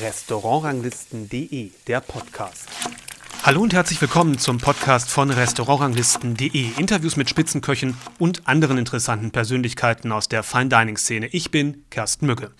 Restaurantranglisten.de, der Podcast. Hallo und herzlich willkommen zum Podcast von Restaurantranglisten.de. Interviews mit Spitzenköchen und anderen interessanten Persönlichkeiten aus der Fine Dining Szene. Ich bin Kersten Mücke.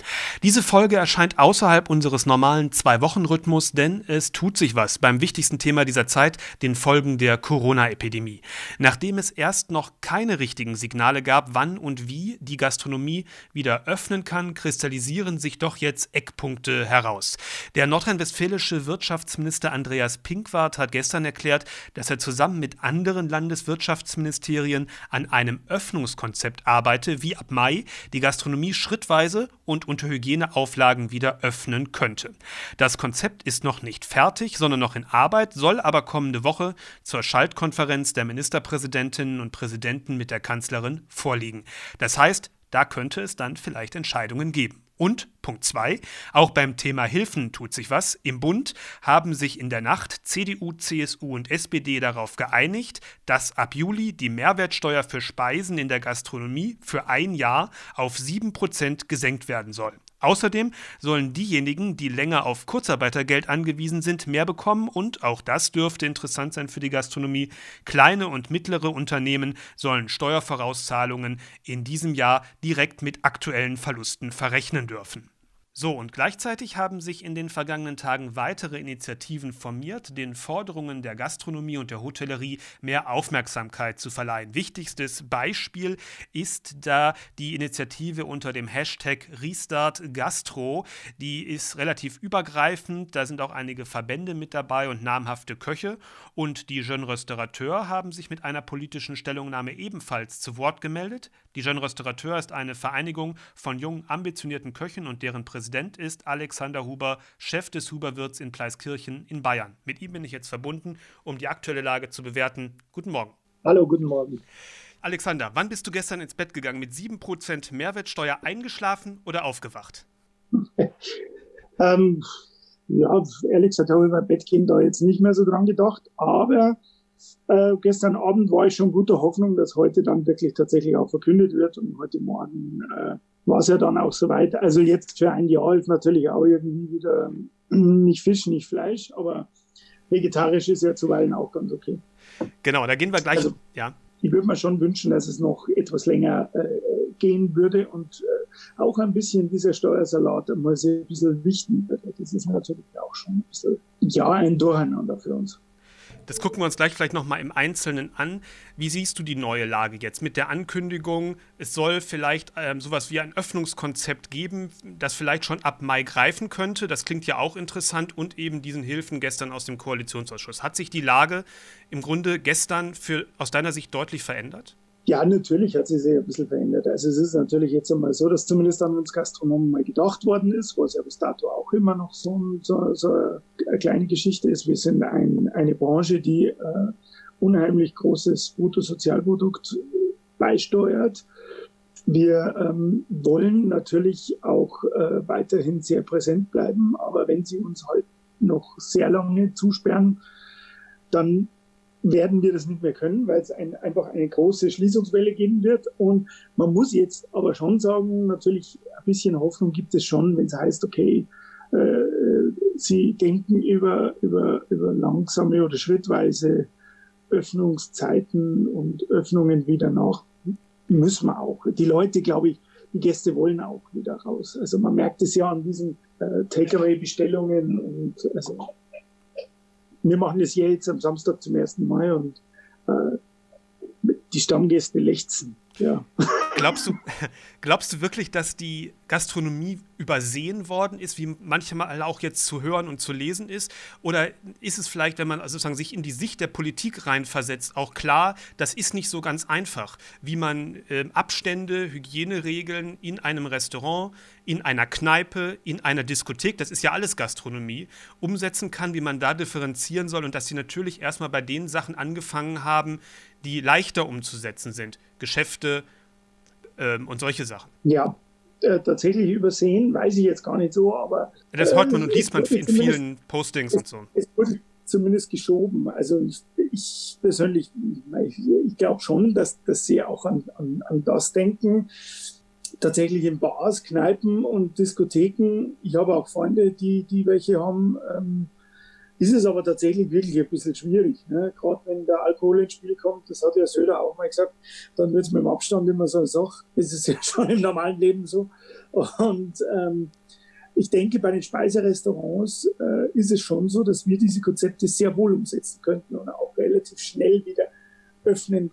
Diese Folge erscheint außerhalb unseres normalen Zwei-Wochen-Rhythmus, denn es tut sich was beim wichtigsten Thema dieser Zeit, den Folgen der Corona-Epidemie. Nachdem es erst noch keine richtigen Signale gab, wann und wie die Gastronomie wieder öffnen kann, kristallisieren sich doch jetzt Eckpunkte heraus. Der nordrhein-westfälische Wirtschaftsminister Andreas Pinkwart Senat hat gestern erklärt, dass er zusammen mit anderen Landeswirtschaftsministerien an einem Öffnungskonzept arbeite, wie ab Mai die Gastronomie schrittweise und unter Hygieneauflagen wieder öffnen könnte. Das Konzept ist noch nicht fertig, sondern noch in Arbeit, soll aber kommende Woche zur Schaltkonferenz der Ministerpräsidentinnen und Präsidenten mit der Kanzlerin vorliegen. Das heißt, da könnte es dann vielleicht Entscheidungen geben. Und Punkt 2, auch beim Thema Hilfen tut sich was. Im Bund haben sich in der Nacht CDU, CSU und SPD darauf geeinigt, dass ab Juli die Mehrwertsteuer für Speisen in der Gastronomie für ein Jahr auf 7% gesenkt werden soll. Außerdem sollen diejenigen, die länger auf Kurzarbeitergeld angewiesen sind, mehr bekommen und, auch das dürfte interessant sein für die Gastronomie, kleine und mittlere Unternehmen sollen Steuervorauszahlungen in diesem Jahr direkt mit aktuellen Verlusten verrechnen dürfen. So, und gleichzeitig haben sich in den vergangenen Tagen weitere Initiativen formiert, den Forderungen der Gastronomie und der Hotellerie mehr Aufmerksamkeit zu verleihen. Wichtigstes Beispiel ist da die Initiative unter dem Hashtag Restart Gastro. Die ist relativ übergreifend, da sind auch einige Verbände mit dabei und namhafte Köche. Und die Jeune Restaurateur haben sich mit einer politischen Stellungnahme ebenfalls zu Wort gemeldet. Die Jeune Restaurateur ist eine Vereinigung von jungen, ambitionierten Köchen und deren Präsidenten Präsident ist Alexander Huber, Chef des Huberwirts in Pleiskirchen in Bayern. Mit ihm bin ich jetzt verbunden, um die aktuelle Lage zu bewerten. Guten Morgen. Hallo, guten Morgen. Alexander, wann bist du gestern ins Bett gegangen? Mit 7% Mehrwertsteuer eingeschlafen oder aufgewacht? ähm, ja, ehrlich gesagt habe ich Bettgehen da jetzt nicht mehr so dran gedacht, aber äh, gestern Abend war ich schon guter Hoffnung, dass heute dann wirklich tatsächlich auch verkündet wird und heute Morgen äh, war es ja dann auch soweit. Also jetzt für ein Jahr ist natürlich auch irgendwie wieder nicht Fisch, nicht Fleisch, aber vegetarisch ist ja zuweilen auch ganz okay. Genau, da gehen wir gleich. Also, ja. Ich würde mir schon wünschen, dass es noch etwas länger äh, gehen würde und äh, auch ein bisschen dieser Steuersalat mal so ein bisschen wichtig würde. Das ist natürlich auch schon ein bisschen ja, ein Durcheinander für uns. Das gucken wir uns gleich vielleicht nochmal im Einzelnen an. Wie siehst du die neue Lage jetzt mit der Ankündigung, es soll vielleicht ähm, sowas wie ein Öffnungskonzept geben, das vielleicht schon ab Mai greifen könnte? Das klingt ja auch interessant und eben diesen Hilfen gestern aus dem Koalitionsausschuss. Hat sich die Lage im Grunde gestern für, aus deiner Sicht deutlich verändert? Ja, natürlich hat sie sich ein bisschen verändert. Also es ist natürlich jetzt einmal so, dass zumindest an uns Gastronomen mal gedacht worden ist, was ja bis dato auch immer noch so, so, so eine kleine Geschichte ist. Wir sind ein, eine Branche, die äh, unheimlich großes Bruttosozialprodukt beisteuert. Wir ähm, wollen natürlich auch äh, weiterhin sehr präsent bleiben, aber wenn Sie uns halt noch sehr lange zusperren, dann werden wir das nicht mehr können, weil es ein, einfach eine große Schließungswelle geben wird. Und man muss jetzt aber schon sagen, natürlich ein bisschen Hoffnung gibt es schon, wenn es heißt, okay, äh, Sie denken über, über, über langsame oder schrittweise Öffnungszeiten und Öffnungen wieder nach. Müssen wir auch. Die Leute, glaube ich, die Gäste wollen auch wieder raus. Also man merkt es ja an diesen äh, Takeaway-Bestellungen und also wir machen das hier jetzt am Samstag zum ersten Mal und äh, die Stammgäste lechzen. Ja. Glaubst du, glaubst du wirklich, dass die Gastronomie übersehen worden ist, wie manchmal auch jetzt zu hören und zu lesen ist? Oder ist es vielleicht, wenn man also sozusagen sich in die Sicht der Politik reinversetzt, auch klar, das ist nicht so ganz einfach, wie man äh, Abstände, Hygieneregeln in einem Restaurant, in einer Kneipe, in einer Diskothek, das ist ja alles Gastronomie, umsetzen kann, wie man da differenzieren soll und dass sie natürlich erstmal bei den Sachen angefangen haben, die leichter umzusetzen sind. Geschäfte ähm, und solche Sachen. Ja, äh, tatsächlich übersehen, weiß ich jetzt gar nicht so, aber. Das hört man und liest man in vielen Postings und so. Es wurde zumindest geschoben. Also ich, ich persönlich, ich, ich glaube schon, dass, dass sie auch an, an, an das denken, tatsächlich in Bars, Kneipen und Diskotheken. Ich habe auch Freunde, die, die welche haben. Ähm, ist es aber tatsächlich wirklich ein bisschen schwierig. Ne? Gerade wenn der Alkohol ins Spiel kommt, das hat ja Söder auch mal gesagt, dann wird es mit dem Abstand immer so eine Sache. Das ist ja schon im normalen Leben so. Und ähm, ich denke, bei den Speiserestaurants äh, ist es schon so, dass wir diese Konzepte sehr wohl umsetzen könnten und auch relativ schnell wieder öffnen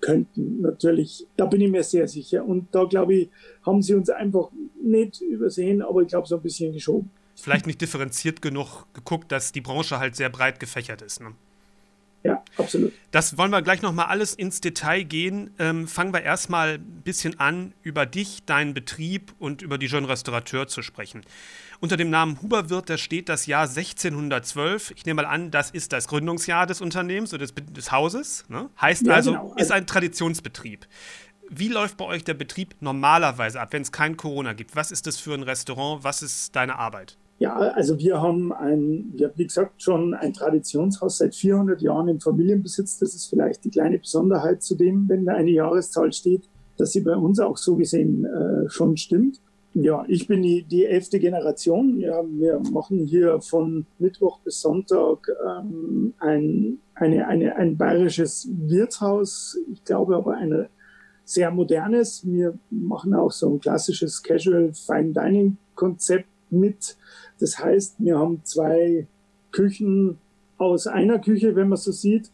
könnten. Natürlich, da bin ich mir sehr sicher. Und da, glaube ich, haben sie uns einfach nicht übersehen, aber ich glaube, so ein bisschen geschoben vielleicht nicht differenziert genug geguckt, dass die Branche halt sehr breit gefächert ist. Ne? Ja, absolut. Das wollen wir gleich nochmal alles ins Detail gehen. Ähm, fangen wir erstmal ein bisschen an, über dich, deinen Betrieb und über die Jeune Restaurateur zu sprechen. Unter dem Namen Huberwirt, da steht das Jahr 1612. Ich nehme mal an, das ist das Gründungsjahr des Unternehmens oder des, des Hauses. Ne? Heißt ja, also, genau. ist ein Traditionsbetrieb. Wie läuft bei euch der Betrieb normalerweise ab, wenn es kein Corona gibt? Was ist das für ein Restaurant? Was ist deine Arbeit? Ja, also wir haben ein, wir haben wie gesagt schon ein Traditionshaus seit 400 Jahren im Familienbesitz. Das ist vielleicht die kleine Besonderheit zu dem, wenn da eine Jahreszahl steht, dass sie bei uns auch so gesehen äh, schon stimmt. Ja, ich bin die, die elfte Generation. Ja, wir machen hier von Mittwoch bis Sonntag ähm, ein, eine, eine, ein bayerisches Wirtshaus. Ich glaube aber ein sehr modernes. Wir machen auch so ein klassisches Casual Fine Dining Konzept mit. Das heißt, wir haben zwei Küchen aus einer Küche, wenn man so sieht.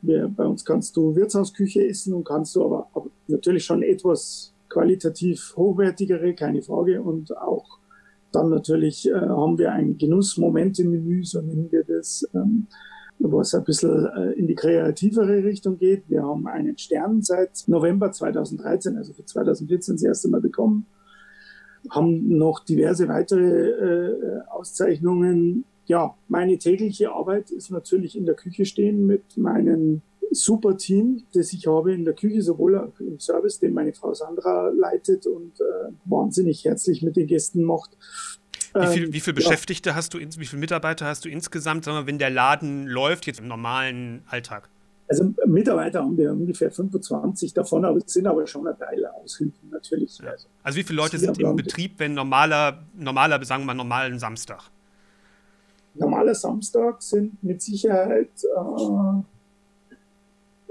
Wir, bei uns kannst du Wirtshausküche essen und kannst du aber, aber natürlich schon etwas qualitativ hochwertigere, keine Frage. Und auch dann natürlich äh, haben wir ein Genussmomente-Menü, so nennen wir das, ähm, was ein bisschen äh, in die kreativere Richtung geht. Wir haben einen Stern seit November 2013, also für 2014 das erste Mal bekommen haben noch diverse weitere äh, Auszeichnungen. Ja, meine tägliche Arbeit ist natürlich in der Küche stehen mit meinem super Team, das ich habe in der Küche, sowohl auch im Service, den meine Frau Sandra leitet und äh, wahnsinnig herzlich mit den Gästen macht. Wie viel, ähm, wie viel Beschäftigte ja. hast du, wie viele Mitarbeiter hast du insgesamt, sagen wir, wenn der Laden läuft, jetzt im normalen Alltag? Also Mitarbeiter haben wir ungefähr 25 davon, aber es sind aber schon eine Teil Aushilfen natürlich. Ja. Also, also, wie viele Leute sind im Betrieb, wenn normaler, normaler, sagen wir mal, normalen Samstag? Normaler Samstag sind mit Sicherheit äh,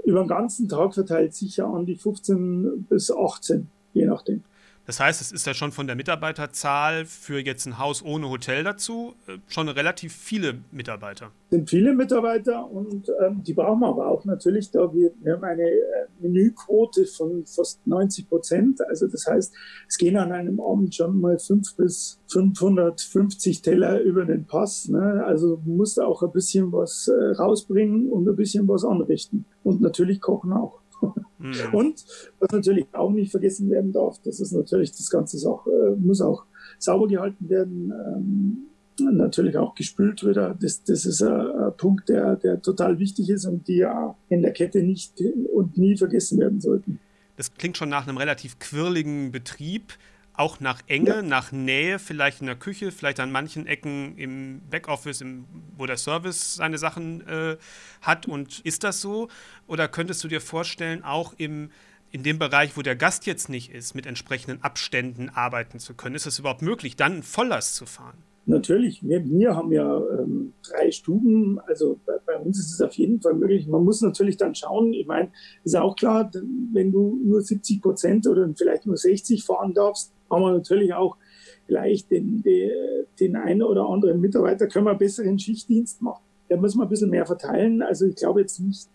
über den ganzen Tag verteilt sicher an die 15 bis 18, je nachdem. Das heißt, es ist ja schon von der Mitarbeiterzahl für jetzt ein Haus ohne Hotel dazu äh, schon relativ viele Mitarbeiter. Sind viele Mitarbeiter und ähm, die brauchen wir aber auch natürlich, da wir, wir haben eine äh, Menüquote von fast 90 Prozent. Also das heißt, es gehen an einem Abend schon mal 5 bis 550 Teller über den Pass. Ne? Also musst auch ein bisschen was äh, rausbringen und ein bisschen was anrichten. Und natürlich kochen auch. Mhm. Und was natürlich auch nicht vergessen werden darf, das ist natürlich das Ganze auch, äh, muss auch sauber gehalten werden. Ähm, natürlich auch gespült wieder. Das, das ist ein, ein, Punkt, der, der total wichtig ist und die ja in der Kette nicht und nie vergessen werden sollten. Das klingt schon nach einem relativ quirligen Betrieb auch nach Enge, ja. nach Nähe, vielleicht in der Küche, vielleicht an manchen Ecken im Backoffice, im, wo der Service seine Sachen äh, hat. Und ist das so? Oder könntest du dir vorstellen, auch im, in dem Bereich, wo der Gast jetzt nicht ist, mit entsprechenden Abständen arbeiten zu können? Ist es überhaupt möglich, dann Volllast zu fahren? Natürlich, wir, wir haben ja ähm, drei Stuben, also bei, bei, uns ist es auf jeden Fall möglich. Man muss natürlich dann schauen, ich meine, ist auch klar, wenn du nur 70 Prozent oder vielleicht nur 60 fahren darfst, haben wir natürlich auch gleich den, den, den einen oder anderen Mitarbeiter, können wir besseren Schichtdienst machen. Da muss man ein bisschen mehr verteilen. Also ich glaube jetzt nicht,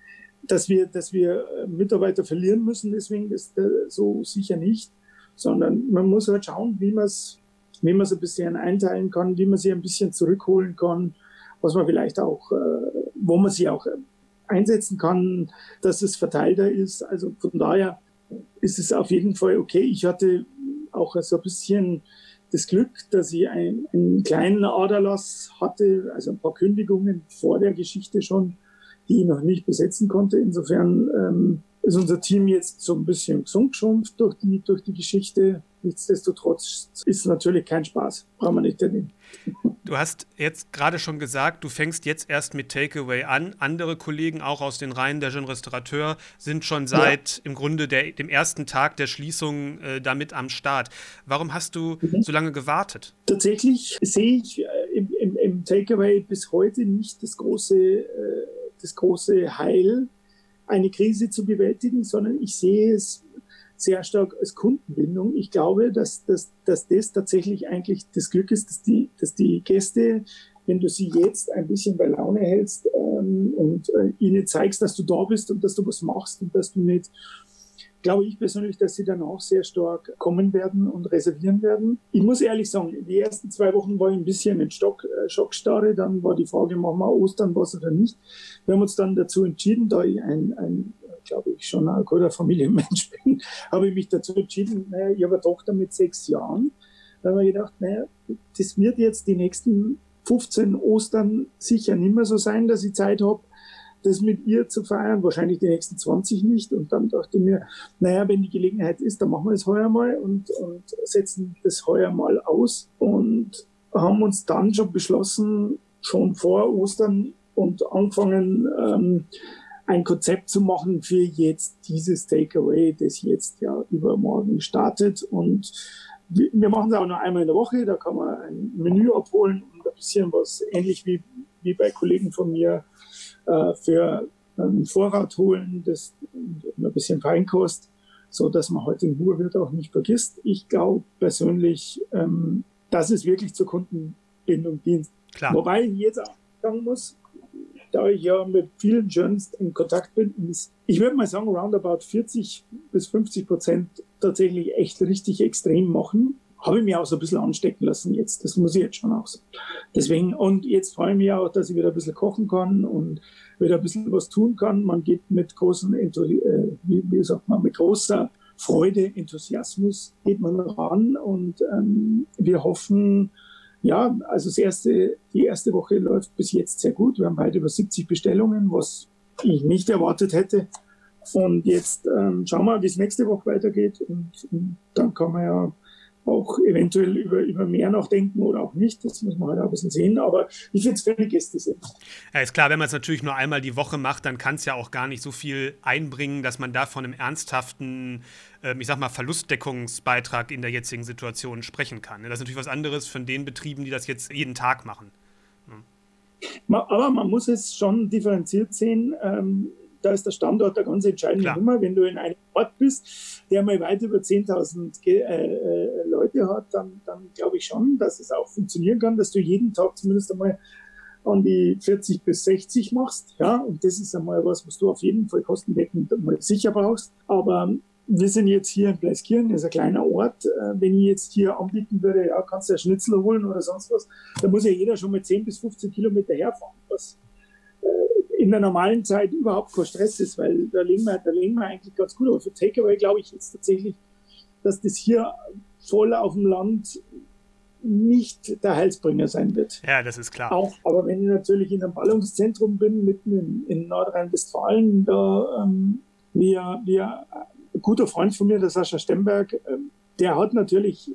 dass wir, dass wir äh, Mitarbeiter verlieren müssen, deswegen ist so sicher nicht, sondern man muss halt schauen, wie man es wie man es ein bisschen einteilen kann, wie man sie ein bisschen zurückholen kann, was man vielleicht auch, äh, wo man sie auch äh, einsetzen kann, dass es verteilter ist. Also von daher ist es auf jeden Fall okay. Ich hatte auch so ein bisschen das Glück, dass ich ein, einen kleinen Aderlass hatte, also ein paar Kündigungen vor der Geschichte schon, die ich noch nicht besetzen konnte. Insofern ähm, ist unser Team jetzt so ein bisschen gesund geschrumpft durch die, durch die Geschichte. Nichtsdestotrotz ist natürlich kein Spaß. Brauchen wir nicht erwähnen. Du hast jetzt gerade schon gesagt, du fängst jetzt erst mit Takeaway an. Andere Kollegen, auch aus den Reihen der Jeune Restaurateur, sind schon seit ja. im Grunde der, dem ersten Tag der Schließung äh, damit am Start. Warum hast du mhm. so lange gewartet? Tatsächlich sehe ich äh, im, im, im, Takeaway bis heute nicht das große, äh, das große Heil, eine Krise zu bewältigen, sondern ich sehe es sehr stark als Kundenbindung. Ich glaube, dass, dass, dass das tatsächlich eigentlich das Glück ist, dass die, dass die Gäste, wenn du sie jetzt ein bisschen bei Laune hältst ähm, und äh, ihnen zeigst, dass du da bist und dass du was machst und dass du nicht glaube ich persönlich, dass sie dann auch sehr stark kommen werden und reservieren werden. Ich muss ehrlich sagen, die ersten zwei Wochen war ich ein bisschen in Stock, äh, Schockstarre. Dann war die Frage, machen wir Ostern was oder nicht. Wir haben uns dann dazu entschieden, da ich ein, ein glaube ich, schon ein guter Familienmensch bin, habe ich mich dazu entschieden, naja, ich habe eine Tochter mit sechs Jahren. Da habe ich gedacht, naja, das wird jetzt die nächsten 15 Ostern sicher nicht mehr so sein, dass ich Zeit habe, das mit ihr zu feiern, wahrscheinlich die nächsten 20 nicht. Und dann dachte ich mir, naja, wenn die Gelegenheit ist, dann machen wir es heuer mal und, und setzen das heuer mal aus und haben uns dann schon beschlossen, schon vor Ostern und angefangen, ähm, ein Konzept zu machen für jetzt dieses Takeaway, das jetzt ja übermorgen startet. Und wir machen es auch nur einmal in der Woche. Da kann man ein Menü abholen und ein bisschen was ähnlich wie, wie bei Kollegen von mir äh, für einen Vorrat holen, das ein bisschen Feinkost, so dass man heute in Ruhe auch nicht vergisst. Ich glaube persönlich, ähm, dass es wirklich zur Kundenbindung dient. Klar. Wobei ich jetzt auch sagen muss, da ich ja mit vielen Journals in Kontakt bin, ist, ich würde mal sagen, roundabout 40 bis 50 Prozent tatsächlich echt richtig extrem machen. Habe ich mir auch so ein bisschen anstecken lassen jetzt. Das muss ich jetzt schon auch sagen. Deswegen, und jetzt freue ich mich auch, dass ich wieder ein bisschen kochen kann und wieder ein bisschen was tun kann. Man geht mit großen, äh, wie, sagt man, mit großer Freude, Enthusiasmus geht man ran und ähm, wir hoffen, ja, also das erste, die erste Woche läuft bis jetzt sehr gut. Wir haben weit über 70 Bestellungen, was ich nicht erwartet hätte. Und jetzt ähm, schauen wir, wie es nächste Woche weitergeht. Und, und, dann kann man ja auch eventuell über, über mehr nachdenken oder auch nicht. Das muss man halt auch ein bisschen sehen. Aber ich finde es völlig sind. Ja, ist klar, wenn man es natürlich nur einmal die Woche macht, dann kann es ja auch gar nicht so viel einbringen, dass man da von einem ernsthaften, äh, ich sag mal, Verlustdeckungsbeitrag in der jetzigen Situation sprechen kann. Das ist natürlich was anderes von den Betrieben, die das jetzt jeden Tag machen. Aber man muss es schon differenziert sehen. Ähm, da ist der Standort eine ganz entscheidende Klar. Nummer. Wenn du in einem Ort bist, der mal weit über 10.000 äh, äh, Leute hat, dann, dann glaube ich schon, dass es auch funktionieren kann, dass du jeden Tag zumindest einmal an die 40 bis 60 machst. Ja, und das ist einmal was, was du auf jeden Fall kostendeckend mal sicher brauchst. Aber wir sind jetzt hier in Pleiskirchen, das ist ein kleiner Ort. Äh, wenn ich jetzt hier anbieten würde, ja, kannst du ein Schnitzel holen oder sonst was, dann muss ja jeder schon mal 10 bis 15 Kilometer herfahren, was in der normalen Zeit überhaupt kein Stress ist, weil da legen wir, da legen wir eigentlich ganz gut. Aber für Takeaway glaube ich jetzt tatsächlich, dass das hier voll auf dem Land nicht der Heilsbringer sein wird. Ja, das ist klar. Auch, aber wenn ich natürlich in einem Ballungszentrum bin, mitten in, in Nordrhein-Westfalen, da ähm, wir, wir, ein guter Freund von mir, der Sascha Stemberg, ähm, der hat natürlich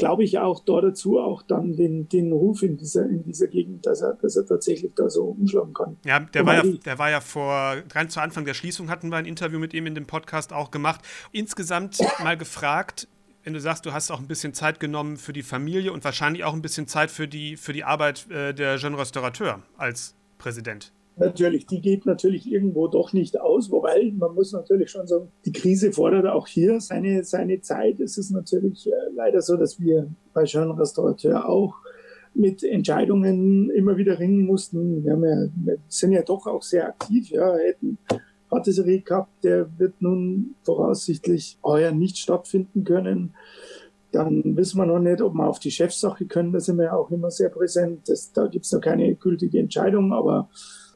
glaube ich, auch da dazu auch dann den, den Ruf in dieser, in dieser Gegend, dass er, dass er tatsächlich da so umschlagen kann. Ja, der, war ja, der war ja vor, ganz zu Anfang der Schließung hatten wir ein Interview mit ihm in dem Podcast auch gemacht. Insgesamt mal gefragt, wenn du sagst, du hast auch ein bisschen Zeit genommen für die Familie und wahrscheinlich auch ein bisschen Zeit für die, für die Arbeit äh, der Jeune Restaurateur als Präsident natürlich, die geht natürlich irgendwo doch nicht aus, wobei man muss natürlich schon sagen, die Krise fordert auch hier seine, seine Zeit. Es ist natürlich äh, leider so, dass wir bei Jean Restaurateur auch mit Entscheidungen immer wieder ringen mussten. Wir, ja, wir sind ja doch auch sehr aktiv, ja, hätten Patisserie gehabt, der wird nun voraussichtlich heuer nicht stattfinden können. Dann wissen wir noch nicht, ob wir auf die Chefsache können. Da sind wir ja auch immer sehr präsent. Das, da gibt es noch keine gültige Entscheidung, aber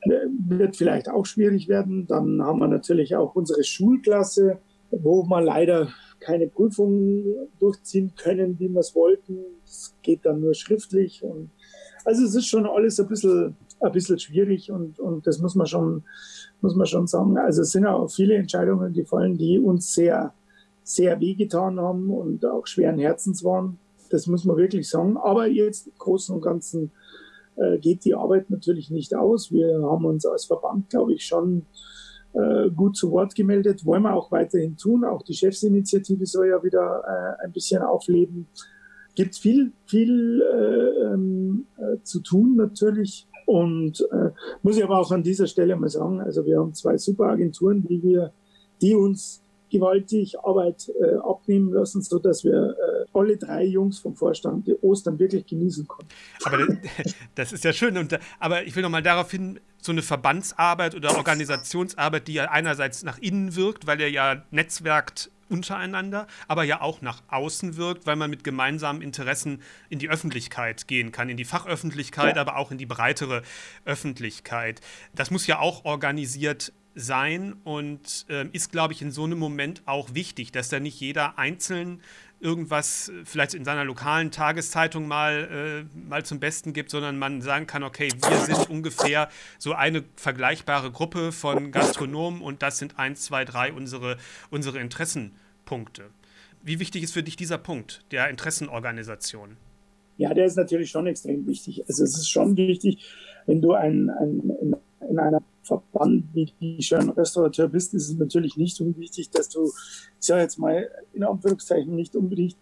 wird vielleicht auch schwierig werden. Dann haben wir natürlich auch unsere Schulklasse, wo wir leider keine Prüfungen durchziehen können, wie wir es wollten. Es geht dann nur schriftlich. Und also es ist schon alles ein bisschen, ein bisschen schwierig und, und das muss man schon, muss man schon sagen. Also es sind auch viele Entscheidungen gefallen, die uns sehr, sehr wehgetan haben und auch schweren Herzens waren. das muss man wirklich sagen. Aber jetzt im Großen und Ganzen äh, geht die Arbeit natürlich nicht aus. Wir haben uns als Verband, glaube ich, schon äh, gut zu Wort gemeldet, wollen wir auch weiterhin tun. Auch die Chefsinitiative soll ja wieder äh, ein bisschen aufleben. Gibt viel, viel äh, ähm, äh, zu tun natürlich. Und äh, muss ich aber auch an dieser Stelle mal sagen, also wir haben zwei super Agenturen, die wir, die uns gewaltig Arbeit äh, abnehmen lassen, so dass wir alle drei Jungs vom Vorstand die Ostern wirklich genießen konnten. Aber das, ist ja schön. Und, aber ich will noch mal darauf hin, so eine Verbandsarbeit oder Organisationsarbeit, die ja einerseits nach innen wirkt, weil ihr ja netzwerkt untereinander, aber ja auch nach außen wirkt, weil man mit gemeinsamen Interessen in die Öffentlichkeit gehen kann, in die Fachöffentlichkeit, ja. aber auch in die breitere Öffentlichkeit. Das muss ja auch organisiert sein und äh, ist, glaube ich, in so einem Moment auch wichtig, dass da nicht jeder einzeln irgendwas vielleicht in seiner lokalen Tageszeitung mal, äh, mal zum Besten gibt, sondern man sagen kann, okay, wir sind ungefähr so eine vergleichbare Gruppe von Gastronomen und das sind eins, zwei, drei unsere, unsere Interessenpunkte. Wie wichtig ist für dich dieser Punkt der Interessenorganisation? Ja, der ist natürlich schon extrem wichtig. Also es ist schon wichtig, wenn du ein, ein, in einer Verband wie die schön Restaurateur bist, ist es natürlich nicht unwichtig, dass du, ich sage jetzt mal in Anführungszeichen, nicht unbedingt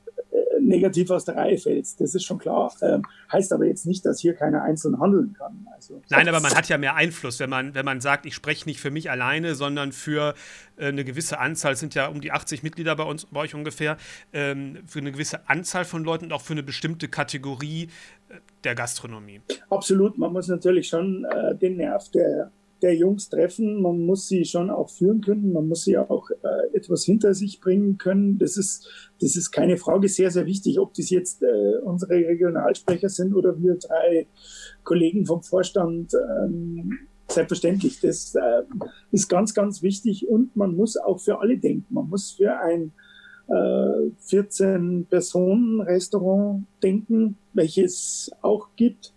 negativ aus der Reihe fällst. Das ist schon klar. Ähm, heißt aber jetzt nicht, dass hier keiner einzeln handeln kann. Also, Nein, aber man hat ja mehr Einfluss, wenn man, wenn man sagt, ich spreche nicht für mich alleine, sondern für äh, eine gewisse Anzahl, es sind ja um die 80 Mitglieder bei uns, bei euch ungefähr, ähm, für eine gewisse Anzahl von Leuten und auch für eine bestimmte Kategorie äh, der Gastronomie. Absolut, man muss natürlich schon äh, den Nerv der der Jungs treffen. Man muss sie schon auch führen können. Man muss sie auch äh, etwas hinter sich bringen können. Das ist, das ist keine Frage. Sehr, sehr wichtig, ob das jetzt äh, unsere Regionalsprecher sind oder wir drei Kollegen vom Vorstand. Ähm, selbstverständlich. Das äh, ist ganz, ganz wichtig. Und man muss auch für alle denken. Man muss für ein 14-Personen-Restaurant äh, denken, welches auch gibt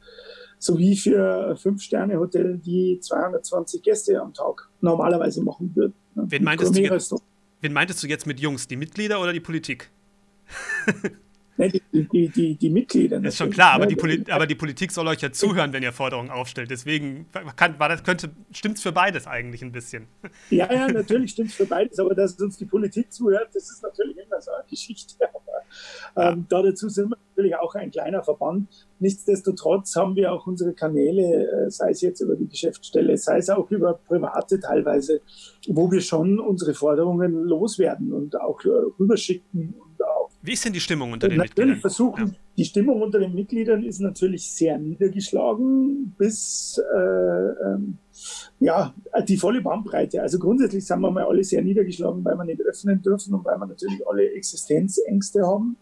sowie für Fünf-Sterne-Hotel, die 220 Gäste am Tag normalerweise machen würden. Wen meintest, du jetzt, wen meintest du jetzt mit Jungs? Die Mitglieder oder die Politik? Nein, die, die, die, die, Mitglieder. Das ist schon klar, aber die, aber die, Politik soll euch ja zuhören, wenn ihr Forderungen aufstellt. Deswegen kann, war das, könnte, stimmt es für beides eigentlich ein bisschen. Ja, ja, natürlich stimmt es für beides, aber dass uns die Politik zuhört, das ist natürlich immer so eine Geschichte. Aber, ähm, da dazu sind wir natürlich auch ein kleiner Verband. Nichtsdestotrotz haben wir auch unsere Kanäle, äh, sei es jetzt über die Geschäftsstelle, sei es auch über Private teilweise, wo wir schon unsere Forderungen loswerden und auch äh, rüberschicken wie ist denn die Stimmung unter den natürlich Mitgliedern? Versuchen, ja. Die Stimmung unter den Mitgliedern ist natürlich sehr niedergeschlagen bis äh, ähm, ja, die volle Bandbreite. Also grundsätzlich sind wir mal alle sehr niedergeschlagen, weil wir nicht öffnen dürfen und weil wir natürlich alle Existenzängste haben.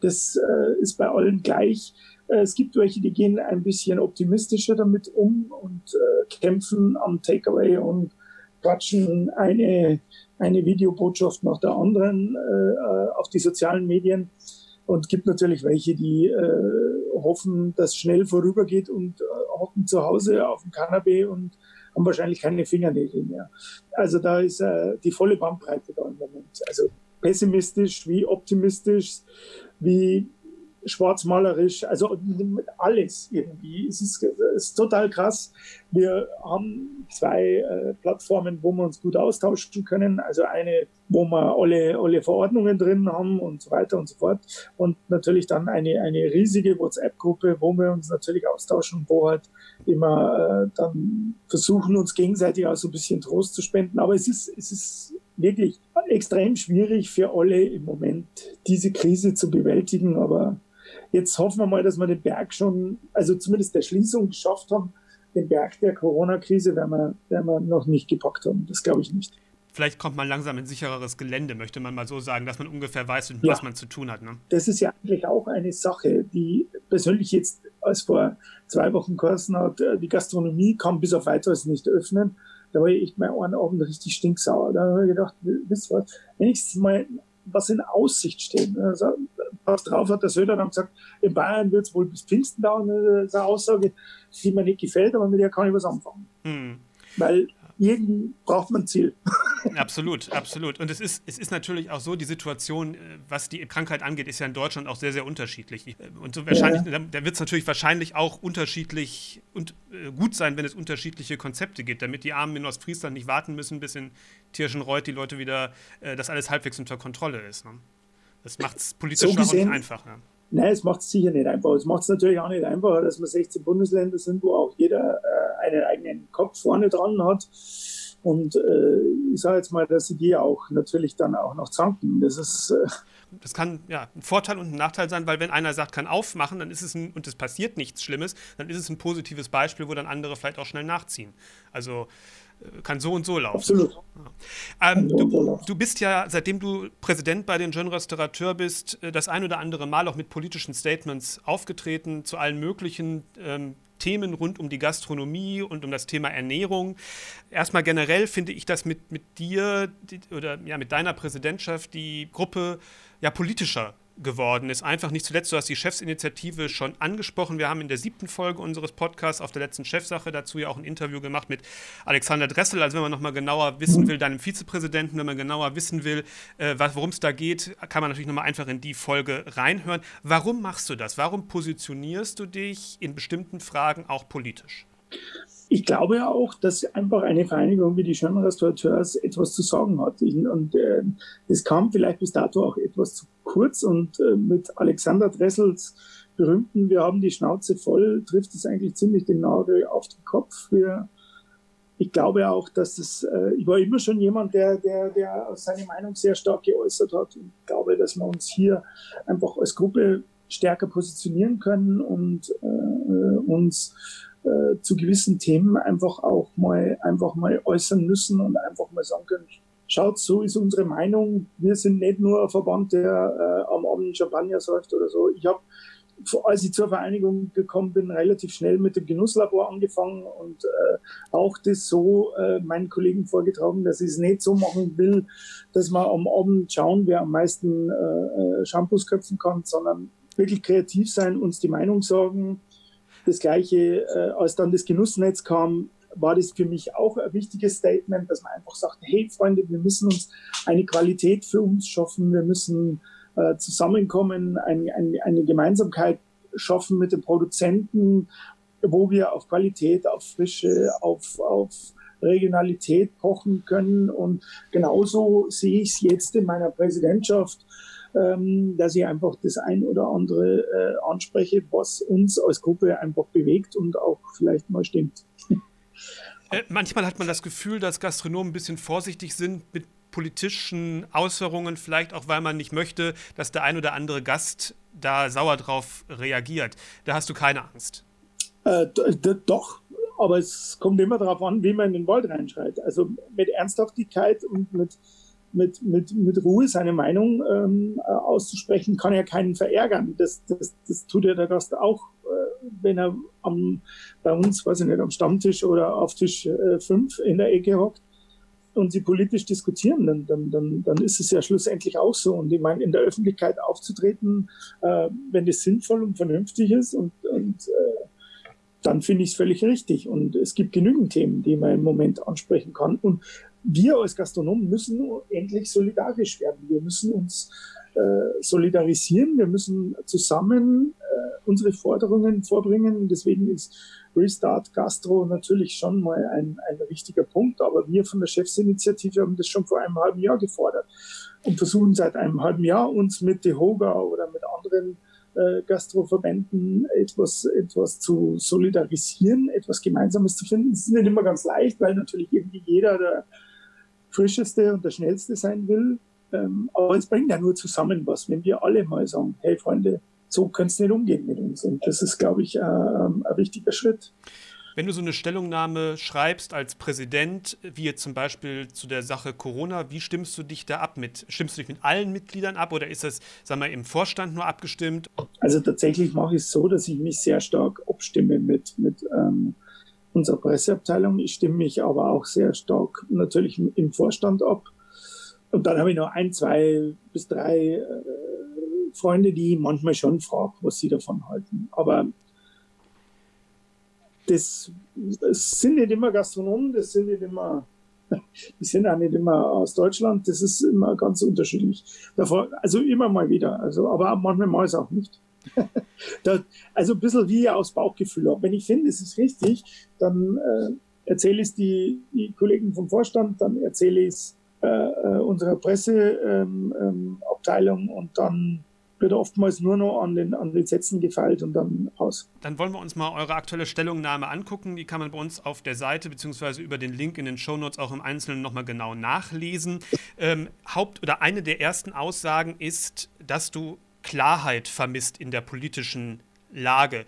Das äh, ist bei allen gleich. Äh, es gibt welche, die gehen ein bisschen optimistischer damit um und äh, kämpfen am Takeaway und quatschen eine eine Videobotschaft nach der anderen äh, auf die sozialen Medien und gibt natürlich welche, die äh, hoffen, dass schnell vorübergeht und äh, hocken zu Hause auf dem Kanapee und haben wahrscheinlich keine Fingernägel mehr. Also da ist äh, die volle Bandbreite da im Moment. Also pessimistisch wie optimistisch, wie schwarzmalerisch, also alles irgendwie. Es ist, es ist total krass. Wir haben zwei äh, Plattformen, wo wir uns gut austauschen können. Also eine, wo wir alle, alle Verordnungen drin haben und so weiter und so fort. Und natürlich dann eine, eine riesige WhatsApp-Gruppe, wo wir uns natürlich austauschen, wo halt immer äh, dann versuchen, uns gegenseitig auch so ein bisschen Trost zu spenden. Aber es ist, es ist wirklich extrem schwierig für alle im Moment, diese Krise zu bewältigen. Aber Jetzt hoffen wir mal, dass wir den Berg schon, also zumindest der Schließung geschafft haben. Den Berg der Corona-Krise werden wir, werden wir noch nicht gepackt haben. Das glaube ich nicht. Vielleicht kommt man langsam in sichereres Gelände, möchte man mal so sagen, dass man ungefähr weiß, ja. was man zu tun hat. Ne? Das ist ja eigentlich auch eine Sache, die persönlich jetzt, als vor zwei Wochen geheißen hat, äh, die Gastronomie kann bis auf weiteres nicht öffnen. Da war ich echt mal einen Abend richtig stinksauer. Da habe ich gedacht, wisst ihr was, wenigstens mal was in Aussicht steht. Also, was drauf hat der Söder dann gesagt, in Bayern wird es wohl bis Pfingsten dauern. Das ist eine Aussage, die mir nicht gefällt, aber mit der kann ich was anfangen. Hm. Weil jeden braucht man ein Ziel. Absolut, absolut. Und es ist, es ist natürlich auch so, die Situation, äh, was die Krankheit angeht, ist ja in Deutschland auch sehr, sehr unterschiedlich. Äh, und so wahrscheinlich, ja. da wird es natürlich wahrscheinlich auch unterschiedlich und äh, gut sein, wenn es unterschiedliche Konzepte gibt, damit die Armen in Ostfriesland nicht warten müssen, bis in Tirschenreuth die Leute wieder, dass alles halbwegs unter Kontrolle ist. Ne? Das macht es politisch so auch nicht einfach. Ja. Nein, es macht es sicher nicht einfach. Es macht es natürlich auch nicht einfacher, dass wir 16 Bundesländer sind, wo auch jeder äh, einen eigenen Kopf vorne dran hat. Und äh, ich sage jetzt mal, dass sie die auch natürlich dann auch noch zanken. Das ist. Äh das kann ja ein Vorteil und ein Nachteil sein, weil wenn einer sagt, kann aufmachen, dann ist es ein, und es passiert nichts Schlimmes, dann ist es ein positives Beispiel, wo dann andere vielleicht auch schnell nachziehen. Also kann so und so laufen. Absolut. Ja. Ähm, du, du, bist ja, seitdem du Präsident bei den Jeune Restaurateur bist, äh, das ein oder andere Mal auch mit politischen Statements aufgetreten zu allen möglichen ähm, Themen rund um die Gastronomie und um das Thema Ernährung. Erstmal generell finde ich das mit, mit dir die, oder ja, mit deiner Präsidentschaft die Gruppe ja politischer geworden ist. Einfach nicht zuletzt, du hast die Chefsinitiative schon angesprochen. Wir haben in der siebten Folge unseres Podcasts auf der letzten Chefsache dazu ja auch ein Interview gemacht mit Alexander Dressel. Also wenn man nochmal genauer wissen will, deinem Vizepräsidenten, wenn man genauer wissen will, äh, worum es da geht, kann man natürlich nochmal einfach in die Folge reinhören. Warum machst du das? Warum positionierst du dich in bestimmten Fragen auch politisch? Ich glaube auch, dass einfach eine Vereinigung wie die Schönen Restaurateurs etwas zu sagen hat. Und äh, das kam vielleicht bis dato auch etwas zu kurz. Und äh, mit Alexander Dressels berühmten Wir haben die Schnauze voll, trifft es eigentlich ziemlich den Nagel auf den Kopf. Wir, ich glaube auch, dass das, äh, ich war immer schon jemand, der, der, der seine Meinung sehr stark geäußert hat. Und ich glaube, dass wir uns hier einfach als Gruppe stärker positionieren können und äh, uns äh, zu gewissen Themen einfach auch mal, einfach mal äußern müssen und einfach mal sagen können, schaut, so ist unsere Meinung. Wir sind nicht nur ein Verband, der äh, am Abend Champagner säuft oder so. Ich habe, als ich zur Vereinigung gekommen bin, relativ schnell mit dem Genusslabor angefangen und äh, auch das so äh, meinen Kollegen vorgetragen, dass ich es nicht so machen will, dass wir am Abend schauen, wer am meisten äh, äh Shampoos köpfen kann, sondern wirklich kreativ sein, uns die Meinung sagen, das Gleiche, äh, als dann das Genussnetz kam, war das für mich auch ein wichtiges Statement, dass man einfach sagt, hey Freunde, wir müssen uns eine Qualität für uns schaffen, wir müssen äh, zusammenkommen, eine, eine, eine Gemeinsamkeit schaffen mit den Produzenten, wo wir auf Qualität, auf Frische, auf, auf Regionalität pochen können. Und genauso sehe ich es jetzt in meiner Präsidentschaft ähm, dass ich einfach das ein oder andere äh, anspreche, was uns als Gruppe einfach bewegt und auch vielleicht mal stimmt. Äh, manchmal hat man das Gefühl, dass Gastronomen ein bisschen vorsichtig sind mit politischen Ausführungen, vielleicht auch, weil man nicht möchte, dass der ein oder andere Gast da sauer drauf reagiert. Da hast du keine Angst. Äh, doch, aber es kommt immer darauf an, wie man in den Wald reinschreit. Also mit Ernsthaftigkeit und mit mit, mit, mit Ruhe seine Meinung ähm, äh, auszusprechen, kann ja keinen verärgern. Das, das, das tut ja der Gast auch, äh, wenn er am, bei uns, weiß ich nicht, am Stammtisch oder auf Tisch 5 äh, in der Ecke hockt und sie politisch diskutieren, dann, dann, dann, dann ist es ja schlussendlich auch so. Und ich meine, in der Öffentlichkeit aufzutreten, äh, wenn das sinnvoll und vernünftig ist und, und äh, dann finde ich es völlig richtig. Und es gibt genügend Themen, die man im Moment ansprechen kann. Und wir als Gastronomen müssen endlich solidarisch werden. Wir müssen uns äh, solidarisieren, wir müssen zusammen äh, unsere Forderungen vorbringen. Deswegen ist Restart Gastro natürlich schon mal ein, ein wichtiger Punkt. Aber wir von der Chefsinitiative haben das schon vor einem halben Jahr gefordert und versuchen seit einem halben Jahr uns mit DeHoga oder mit anderen äh, Gastroverbänden etwas, etwas zu solidarisieren, etwas Gemeinsames zu finden. Das ist nicht immer ganz leicht, weil natürlich irgendwie jeder der frischeste und der schnellste sein will. Ähm, aber es bringt ja nur zusammen was, wenn wir alle mal sagen, hey Freunde, so könnt ihr nicht umgehen mit uns. Und das ist, glaube ich, äh, ein wichtiger Schritt. Wenn du so eine Stellungnahme schreibst als Präsident, wie jetzt zum Beispiel zu der Sache Corona, wie stimmst du dich da ab? Mit, stimmst du dich mit allen Mitgliedern ab oder ist das, sagen wir, im Vorstand nur abgestimmt? Also tatsächlich mache ich es so, dass ich mich sehr stark abstimme mit, mit ähm, unserer Presseabteilung. Ich stimme mich aber auch sehr stark natürlich im Vorstand ab. Und dann habe ich noch ein, zwei bis drei äh, Freunde, die manchmal schon fragen, was sie davon halten. Aber das, das sind nicht immer Gastronomen, das sind nicht immer die sind auch nicht immer aus Deutschland, das ist immer ganz unterschiedlich. Davor, also immer mal wieder, also, aber manchmal mal es auch nicht. Da, also ein bisschen wie aus Bauchgefühl. Wenn ich finde, es ist richtig, dann äh, erzähle ich es die, die Kollegen vom Vorstand, dann erzähle ich es äh, äh, unserer Presseabteilung ähm, ähm, und dann wird oftmals nur noch an den, an den Sätzen gefeilt und dann aus. Dann wollen wir uns mal eure aktuelle Stellungnahme angucken. Die kann man bei uns auf der Seite beziehungsweise über den Link in den Shownotes auch im Einzelnen nochmal genau nachlesen. Ähm, Haupt- oder eine der ersten Aussagen ist, dass du Klarheit vermisst in der politischen Lage.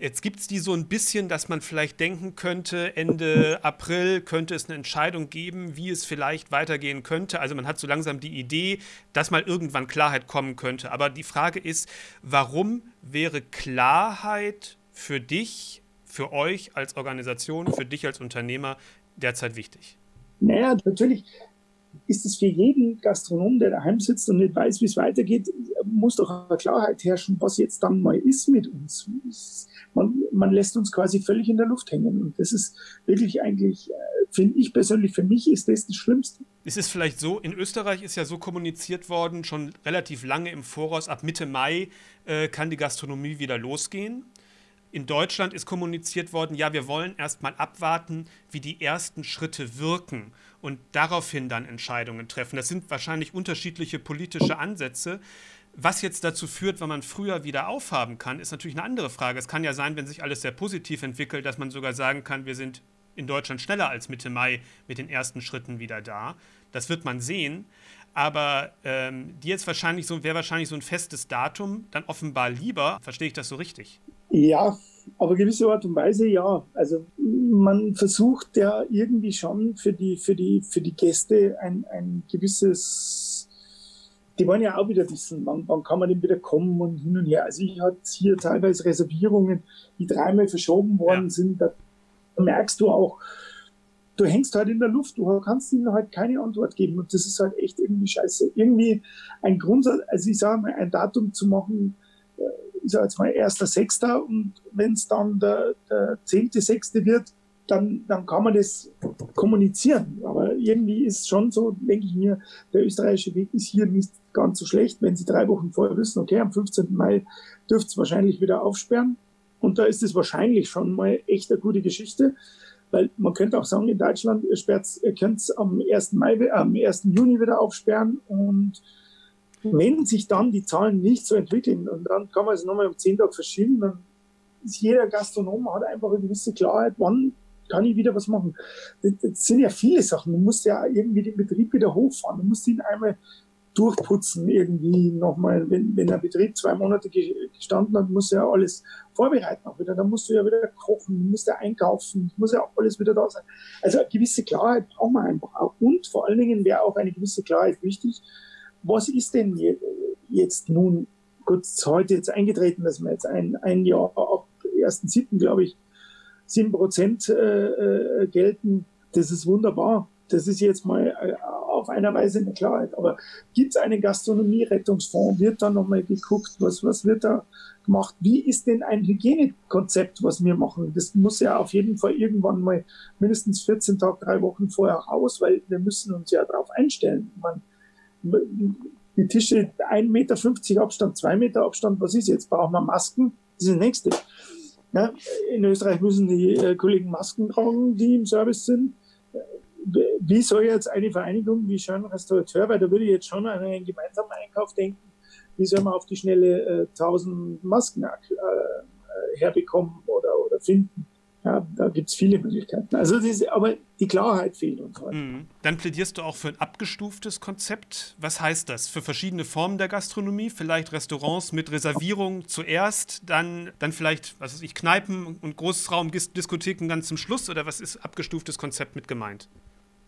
Jetzt gibt es die so ein bisschen, dass man vielleicht denken könnte, Ende April könnte es eine Entscheidung geben, wie es vielleicht weitergehen könnte. Also man hat so langsam die Idee, dass mal irgendwann Klarheit kommen könnte. Aber die Frage ist, warum wäre Klarheit für dich, für euch als Organisation, für dich als Unternehmer derzeit wichtig? Naja, natürlich ist es für jeden Gastronom, der daheim sitzt und nicht weiß, wie es weitergeht, muss doch eine Klarheit herrschen, was jetzt dann mal ist mit uns. Man, man lässt uns quasi völlig in der Luft hängen. Und das ist wirklich eigentlich, äh, finde ich persönlich, für mich ist das das Schlimmste. Es ist vielleicht so, in Österreich ist ja so kommuniziert worden, schon relativ lange im Voraus, ab Mitte Mai äh, kann die Gastronomie wieder losgehen. In Deutschland ist kommuniziert worden, ja, wir wollen erstmal abwarten, wie die ersten Schritte wirken und daraufhin dann Entscheidungen treffen. Das sind wahrscheinlich unterschiedliche politische Ansätze. Was jetzt dazu führt, wenn man früher wieder aufhaben kann, ist natürlich eine andere Frage. Es kann ja sein, wenn sich alles sehr positiv entwickelt, dass man sogar sagen kann, wir sind in Deutschland schneller als Mitte Mai mit den ersten Schritten wieder da. Das wird man sehen. Aber ähm, die jetzt wahrscheinlich so, wäre wahrscheinlich so ein festes Datum, dann offenbar lieber. Verstehe ich das so richtig? Ja, aber gewisse Art und Weise ja. Also man versucht ja irgendwie schon für die, für die, für die Gäste ein, ein gewisses, die wollen ja auch wieder wissen, wann, wann kann man denn wieder kommen und hin und her. Also ich hatte hier teilweise Reservierungen, die dreimal verschoben worden ja. sind. Da merkst du auch, du hängst halt in der Luft, du kannst ihnen halt keine Antwort geben und das ist halt echt irgendwie scheiße. Irgendwie ein Grundsatz, also ich sage mal, ein Datum zu machen, ich sage jetzt mal, erster Sechster und wenn es dann der, der zehnte Sechste wird, dann, dann kann man das kommunizieren. Aber irgendwie ist schon so, denke ich mir, der österreichische Weg ist hier nicht ganz so schlecht, wenn Sie drei Wochen vorher wissen, okay, am 15. Mai dürft es wahrscheinlich wieder aufsperren. Und da ist es wahrscheinlich schon mal echt eine gute Geschichte. Weil man könnte auch sagen, in Deutschland, ihr, ihr könnt es am 1. Mai, äh, am 1. Juni wieder aufsperren und wenn sich dann die Zahlen nicht so entwickeln und dann kann man es nochmal um zehn Tage verschieben, dann ist jeder Gastronom hat einfach eine gewisse Klarheit, wann kann ich wieder was machen. Das, sind ja viele Sachen. Man muss ja irgendwie den Betrieb wieder hochfahren. Man muss ihn einmal durchputzen irgendwie nochmal. Wenn, wenn der Betrieb zwei Monate gestanden hat, muss ja alles vorbereiten auch wieder. Dann musst du ja wieder kochen, musst ja einkaufen, muss ja auch alles wieder da sein. Also eine gewisse Klarheit braucht man einfach auch. Und vor allen Dingen wäre auch eine gewisse Klarheit wichtig, was ist denn jetzt nun kurz heute jetzt eingetreten, dass wir jetzt ein, ein Jahr ab 1.7., glaube ich, 7 Prozent äh, äh, gelten. Das ist wunderbar. Das ist jetzt mal äh, auf einer Weise eine Klarheit. Aber gibt es einen Gastronomie-Rettungsfonds? Wird da nochmal geguckt? Was, was wird da gemacht? Wie ist denn ein Hygienekonzept, was wir machen? Das muss ja auf jeden Fall irgendwann mal mindestens 14 Tage, drei Wochen vorher raus, weil wir müssen uns ja darauf einstellen. Man, die Tische 1,50 Meter Abstand, 2 Meter Abstand, was ist jetzt? Brauchen wir Masken? Das ist das nächste. Ja, in Österreich müssen die äh, Kollegen Masken tragen, die im Service sind. Wie soll jetzt eine Vereinigung wie Schön Restaurateur, weil da würde ich jetzt schon an einen gemeinsamen Einkauf denken, wie soll man auf die schnelle äh, 1000 Masken äh, äh, herbekommen oder, oder finden? Ja, da gibt es viele Möglichkeiten. Also das, aber die Klarheit fehlt uns heute. Mhm. Dann plädierst du auch für ein abgestuftes Konzept. Was heißt das? Für verschiedene Formen der Gastronomie? Vielleicht Restaurants mit Reservierung zuerst, dann, dann vielleicht, was weiß ich, Kneipen und Großraumdiskotheken dann zum Schluss? Oder was ist abgestuftes Konzept mit gemeint?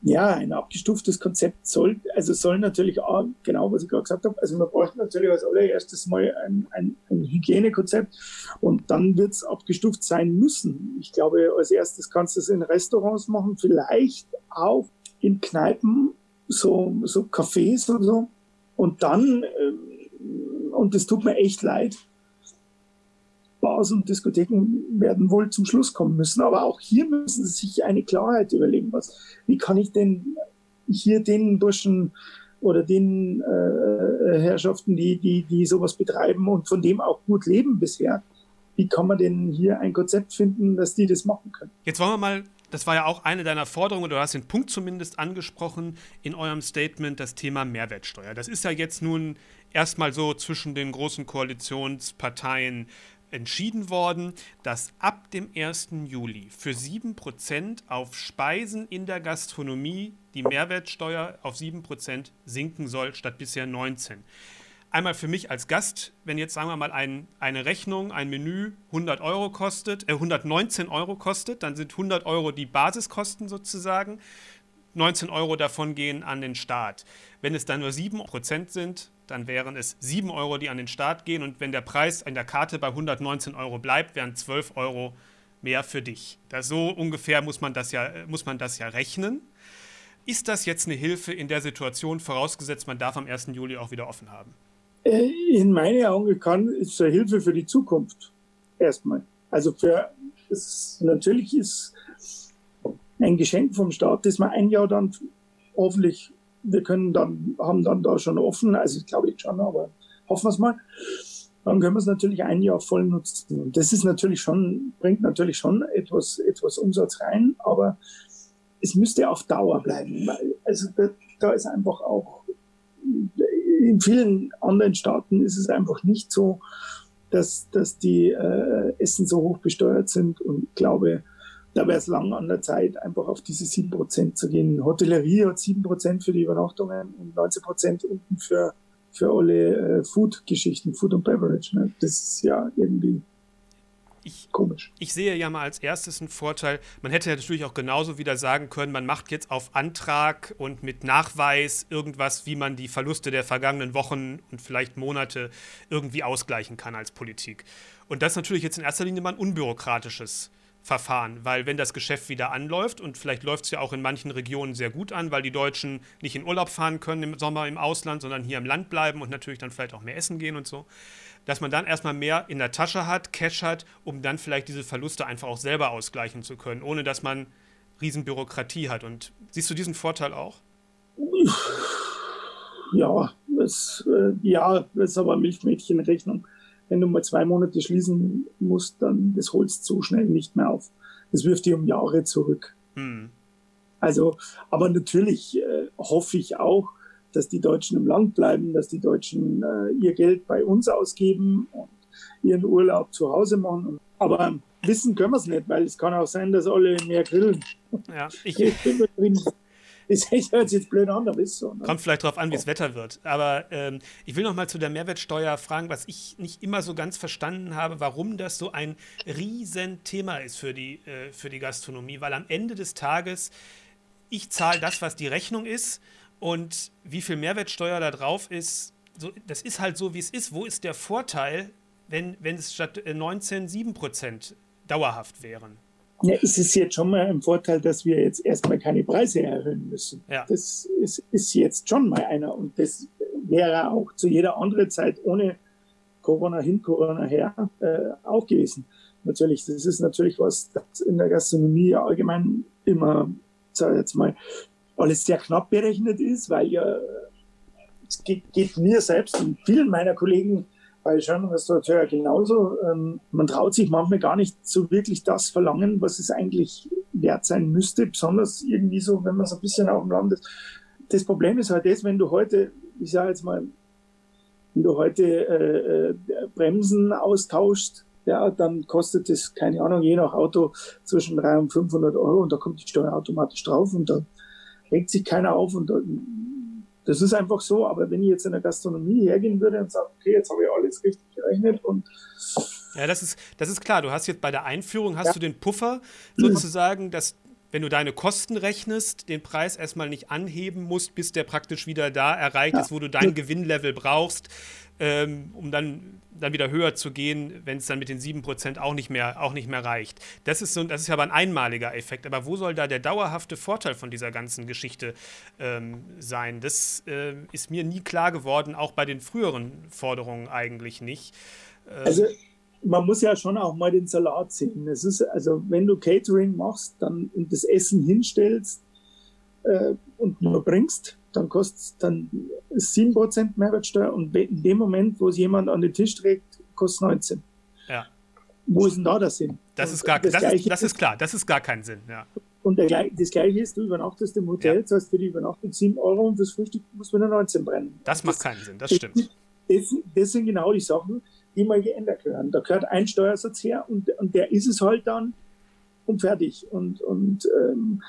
Ja, ein abgestuftes Konzept soll, also soll natürlich auch, genau was ich gerade gesagt habe, also man braucht natürlich als allererstes mal ein, ein, ein Hygienekonzept und dann wird es abgestuft sein müssen. Ich glaube, als erstes kannst du es in Restaurants machen, vielleicht auch in Kneipen, so, so Cafés und so. Und dann, ähm, und das tut mir echt leid, Bars und Diskotheken werden wohl zum Schluss kommen müssen. Aber auch hier müssen sie sich eine Klarheit überlegen. Was, wie kann ich denn hier den Burschen oder den äh, Herrschaften, die, die, die sowas betreiben und von dem auch gut leben bisher, wie kann man denn hier ein Konzept finden, dass die das machen können? Jetzt wollen wir mal, das war ja auch eine deiner Forderungen, du hast den Punkt zumindest angesprochen in eurem Statement, das Thema Mehrwertsteuer. Das ist ja jetzt nun erstmal so zwischen den großen Koalitionsparteien entschieden worden, dass ab dem 1. Juli für 7% auf Speisen in der Gastronomie die Mehrwertsteuer auf 7% sinken soll, statt bisher 19%. Einmal für mich als Gast, wenn jetzt sagen wir mal ein, eine Rechnung, ein Menü 100 Euro kostet, äh 119 Euro kostet, dann sind 100 Euro die Basiskosten sozusagen. 19 Euro davon gehen an den Staat. Wenn es dann nur 7% sind, dann wären es 7 Euro, die an den Staat gehen. Und wenn der Preis an der Karte bei 119 Euro bleibt, wären 12 Euro mehr für dich. Das, so ungefähr muss man, das ja, muss man das ja rechnen. Ist das jetzt eine Hilfe in der Situation, vorausgesetzt man darf am 1. Juli auch wieder offen haben? Äh, in meinen Augen kann, es eine Hilfe für die Zukunft. Erstmal. Also für, es, natürlich ist ein Geschenk vom Staat, das man ein Jahr dann hoffentlich wir können dann, haben dann da schon offen, also ich glaube ich schon, aber hoffen wir es mal. Dann können wir es natürlich ein Jahr voll nutzen. Und das ist natürlich schon, bringt natürlich schon etwas, etwas Umsatz rein, aber es müsste auf Dauer bleiben, weil, also da, da ist einfach auch, in vielen anderen Staaten ist es einfach nicht so, dass, dass die äh, Essen so hoch besteuert sind und ich glaube, da wäre es lang an der Zeit, einfach auf diese 7% zu gehen. Hotellerie hat 7% für die Übernachtungen und 19% unten für, für alle äh, Food-Geschichten, Food und Beverage. Ne? Das ist ja irgendwie ich, komisch. Ich sehe ja mal als erstes einen Vorteil, man hätte ja natürlich auch genauso wieder sagen können, man macht jetzt auf Antrag und mit Nachweis irgendwas, wie man die Verluste der vergangenen Wochen und vielleicht Monate irgendwie ausgleichen kann als Politik. Und das ist natürlich jetzt in erster Linie mal ein unbürokratisches Verfahren, weil wenn das Geschäft wieder anläuft und vielleicht läuft es ja auch in manchen Regionen sehr gut an, weil die Deutschen nicht in Urlaub fahren können im Sommer im Ausland, sondern hier im Land bleiben und natürlich dann vielleicht auch mehr essen gehen und so, dass man dann erstmal mehr in der Tasche hat, Cash hat, um dann vielleicht diese Verluste einfach auch selber ausgleichen zu können, ohne dass man Riesenbürokratie hat. Und siehst du diesen Vorteil auch? Ja, das, äh, ja, das ist aber Milchmädchenrechnung wenn du mal zwei Monate schließen musst, dann das holst so schnell nicht mehr auf. Das wirft dir um Jahre zurück. Mhm. Also, aber natürlich äh, hoffe ich auch, dass die Deutschen im Land bleiben, dass die Deutschen äh, ihr Geld bei uns ausgeben und ihren Urlaub zu Hause machen. Aber wissen können wir es nicht, weil es kann auch sein, dass alle mehr grillen. Ja, ich, Das hört sich jetzt blöd an, aber ist so. Ne? Kommt vielleicht darauf an, wie das Wetter wird. Aber ähm, ich will noch mal zu der Mehrwertsteuer fragen, was ich nicht immer so ganz verstanden habe, warum das so ein Riesenthema ist für die, äh, für die Gastronomie. Weil am Ende des Tages, ich zahle das, was die Rechnung ist und wie viel Mehrwertsteuer da drauf ist, so, das ist halt so, wie es ist. Wo ist der Vorteil, wenn, wenn es statt 19 äh, 7 Prozent dauerhaft wären? Ja, es ist jetzt schon mal ein Vorteil, dass wir jetzt erstmal keine Preise erhöhen müssen. Ja. Das ist, ist jetzt schon mal einer. Und das wäre auch zu jeder anderen Zeit ohne Corona hin, Corona her äh, auch gewesen. Natürlich, das ist natürlich was, das in der Gastronomie allgemein immer, sag ich jetzt mal, alles sehr knapp berechnet ist, weil ja, es geht, geht mir selbst und vielen meiner Kollegen bei Schirmrestaurateur genauso. Ähm, man traut sich manchmal gar nicht so wirklich das verlangen, was es eigentlich wert sein müsste, besonders irgendwie so, wenn man so ein bisschen auf dem Land ist. Das Problem ist halt das, wenn du heute, ich sage jetzt mal, wenn du heute äh, äh, Bremsen austauschst, ja, dann kostet es, keine Ahnung, je nach Auto zwischen 300 und 500 Euro und da kommt die Steuer automatisch drauf und da regt sich keiner auf und da, das ist einfach so, aber wenn ich jetzt in der Gastronomie hergehen würde und sage, okay, jetzt habe ich alles richtig gerechnet und ja, das ist, das ist klar. Du hast jetzt bei der Einführung hast ja. du den Puffer sozusagen, dass wenn du deine Kosten rechnest, den Preis erstmal nicht anheben musst, bis der praktisch wieder da erreicht ja. ist, wo du dein Gewinnlevel brauchst, ähm, um dann, dann wieder höher zu gehen, wenn es dann mit den 7% auch nicht mehr, auch nicht mehr reicht. Das ist, so, das ist ja aber ein einmaliger Effekt. Aber wo soll da der dauerhafte Vorteil von dieser ganzen Geschichte ähm, sein? Das äh, ist mir nie klar geworden, auch bei den früheren Forderungen eigentlich nicht. Ähm, also man muss ja schon auch mal den Salat sehen. Es ist, also wenn du Catering machst dann und das Essen hinstellst äh, und nur bringst, dann kostet dann ist 7% Mehrwertsteuer und in dem Moment, wo es jemand an den Tisch trägt, kostet 19. Ja. Wo ist denn da der Sinn? Das ist, gar, das, das, ist, das ist klar, das ist gar keinen Sinn. Ja. Und der, das Gleiche ist, du übernachtest im Hotel, ja. zahlst für die Übernachtung 7 Euro und fürs Frühstück muss man 19 brennen. Das macht das, keinen Sinn, das stimmt. Das, das, sind genau die Sachen, mal geändert gehören. Da gehört ein Steuersatz her und, und der ist es halt dann und fertig. Und, und ähm,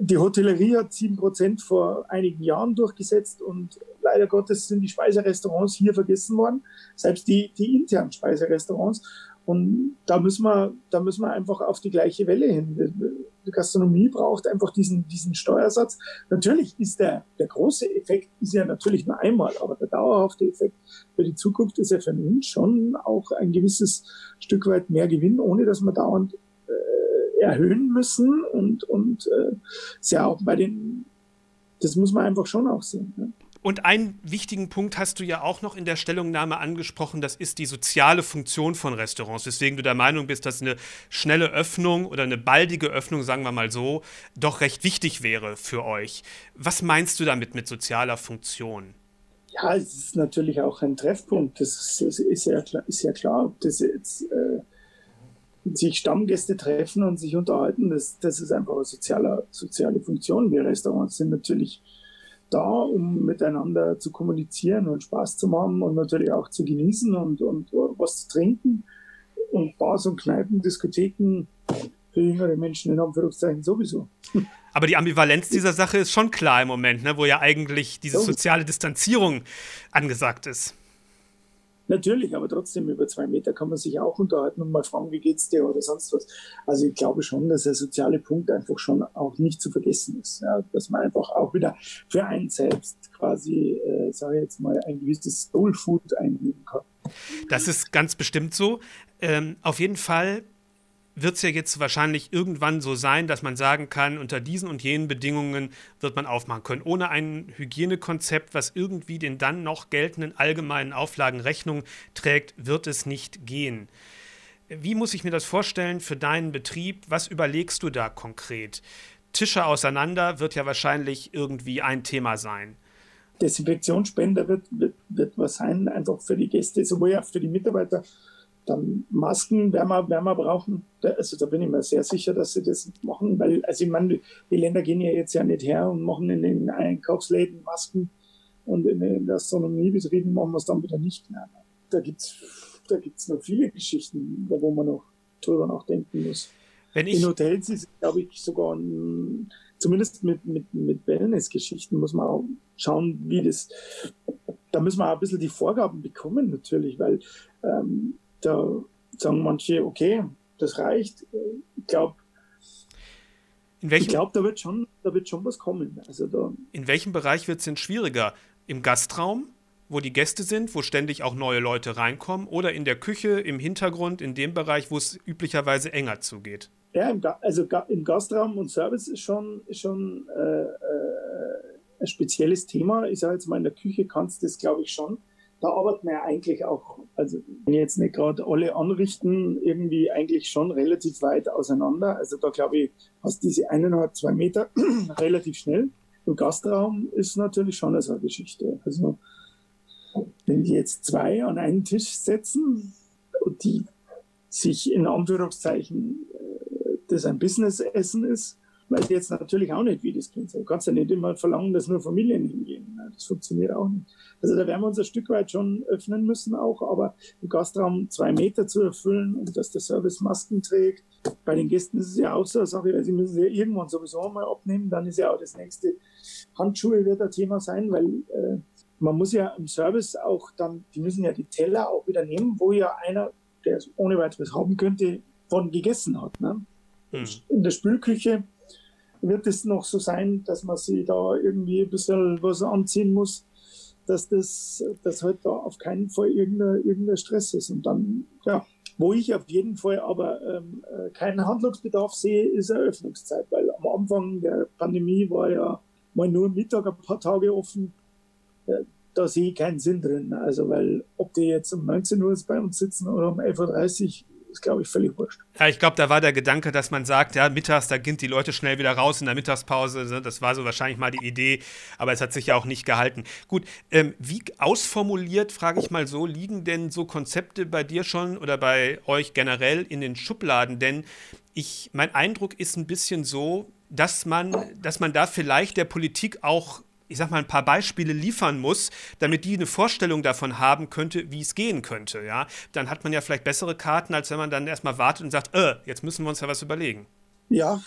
die Hotellerie hat 7% vor einigen Jahren durchgesetzt und leider Gottes sind die Speiserestaurants hier vergessen worden, selbst die, die internen Speiserestaurants. Und da müssen wir, da müssen wir einfach auf die gleiche Welle hin. Die Gastronomie braucht einfach diesen, diesen Steuersatz. Natürlich ist der, der große Effekt ist ja natürlich nur einmal, aber der dauerhafte Effekt für die Zukunft ist ja für uns schon auch ein gewisses Stück weit mehr Gewinn, ohne dass man dauernd äh, erhöhen müssen und, und äh, ist ja auch bei den, das muss man einfach schon auch sehen. Ne? Und einen wichtigen Punkt hast du ja auch noch in der Stellungnahme angesprochen, das ist die soziale Funktion von Restaurants, weswegen du der Meinung bist, dass eine schnelle Öffnung oder eine baldige Öffnung, sagen wir mal so, doch recht wichtig wäre für euch. Was meinst du damit mit sozialer Funktion? Ja, es ist natürlich auch ein Treffpunkt. Das ist, ja, klar, ist ja klar, ob das jetzt äh, sich Stammgäste treffen und sich unterhalten, das, das ist einfach eine soziale, soziale Funktion. Wir Restaurants sind natürlich da, um miteinander zu kommunizieren und Spaß zu machen und natürlich auch zu genießen und, und was zu trinken. Und Bars und Kneipen, Diskotheken für jüngere Menschen in Anführungszeichen sowieso. Aber die Ambivalenz dieser Sache ist schon klar im Moment, ne, wo ja eigentlich diese soziale Distanzierung angesagt ist. Natürlich, aber trotzdem über zwei Meter kann man sich auch unterhalten und mal fragen, wie geht's dir oder sonst was. Also ich glaube schon, dass der soziale Punkt einfach schon auch nicht zu vergessen ist. Ja? Dass man einfach auch wieder für einen selbst quasi, äh, sage ich jetzt mal, ein gewisses Soul Food einnehmen kann. Das ist ganz bestimmt so. Ähm, auf jeden Fall wird es ja jetzt wahrscheinlich irgendwann so sein, dass man sagen kann, unter diesen und jenen Bedingungen wird man aufmachen können. Ohne ein Hygienekonzept, was irgendwie den dann noch geltenden allgemeinen Auflagen Rechnung trägt, wird es nicht gehen. Wie muss ich mir das vorstellen für deinen Betrieb? Was überlegst du da konkret? Tische auseinander wird ja wahrscheinlich irgendwie ein Thema sein. Desinfektionsspender wird, wird, wird was sein, einfach für die Gäste, sowohl auch für die Mitarbeiter dann Masken werden wir, werden wir brauchen. Also da bin ich mir sehr sicher, dass sie das machen, weil, also ich meine, die Länder gehen ja jetzt ja nicht her und machen in den Einkaufsläden Masken und in den Gastronomiebetrieben machen wir es dann wieder nicht mehr. Da gibt's da gibt's noch viele Geschichten, wo man noch drüber nachdenken muss. Wenn ich in Hotels ist, glaube ich, sogar ein, zumindest mit, mit, mit Wellness-Geschichten muss man auch schauen, wie das, da müssen wir auch ein bisschen die Vorgaben bekommen natürlich, weil ähm, da sagen manche, okay, das reicht. Ich glaube, ich glaube, da wird schon, da wird schon was kommen. Also da in welchem Bereich wird es denn schwieriger? Im Gastraum, wo die Gäste sind, wo ständig auch neue Leute reinkommen, oder in der Küche, im Hintergrund, in dem Bereich, wo es üblicherweise enger zugeht? Ja, im also im Gastraum und Service ist schon, schon äh, äh, ein spezielles Thema. Ich sage jetzt mal, in der Küche kannst du das, glaube ich, schon da arbeiten wir eigentlich auch, also wenn jetzt nicht gerade alle anrichten, irgendwie eigentlich schon relativ weit auseinander. Also da glaube ich, hast diese eineinhalb, zwei Meter relativ schnell. Im Gastraum ist natürlich schon eine Geschichte. Also wenn die jetzt zwei an einen Tisch setzen und die sich in Anführungszeichen äh, das ein Business-Essen ist, weiß ich jetzt natürlich auch nicht, wie das geht. Du kannst ja nicht immer verlangen, dass nur Familien hingehen. Das funktioniert auch nicht. Also da werden wir uns ein Stück weit schon öffnen müssen auch, aber im Gastraum zwei Meter zu erfüllen und dass der Service Masken trägt. Bei den Gästen ist es ja auch so, eine Sache, weil sie müssen sie ja irgendwann sowieso mal abnehmen. Dann ist ja auch das nächste Handschuhe wird ein Thema sein, weil äh, man muss ja im Service auch dann, die müssen ja die Teller auch wieder nehmen, wo ja einer, der es ohne weiteres haben könnte, von gegessen hat. Ne? Mhm. In der Spülküche wird es noch so sein, dass man sich da irgendwie ein bisschen was anziehen muss, dass das dass halt da auf keinen Fall irgendein, irgendein Stress ist. Und dann, ja, wo ich auf jeden Fall aber ähm, äh, keinen Handlungsbedarf sehe, ist Eröffnungszeit, weil am Anfang der Pandemie war ja mal nur Mittag ein paar Tage offen. Äh, da sehe ich keinen Sinn drin. Also, weil ob die jetzt um 19 Uhr bei uns sitzen oder um 11.30 Uhr, ist, glaube ich, völlig wurscht. Ja, ich glaube, da war der Gedanke, dass man sagt, ja, mittags, da gehen die Leute schnell wieder raus in der Mittagspause. Ne? Das war so wahrscheinlich mal die Idee, aber es hat sich ja auch nicht gehalten. Gut, ähm, wie ausformuliert, frage ich mal so, liegen denn so Konzepte bei dir schon oder bei euch generell in den Schubladen? Denn ich, mein Eindruck ist ein bisschen so, dass man, dass man da vielleicht der Politik auch ich sag mal, ein paar Beispiele liefern muss, damit die eine Vorstellung davon haben könnte, wie es gehen könnte. Ja? Dann hat man ja vielleicht bessere Karten, als wenn man dann erstmal wartet und sagt, äh, jetzt müssen wir uns ja was überlegen. Ja,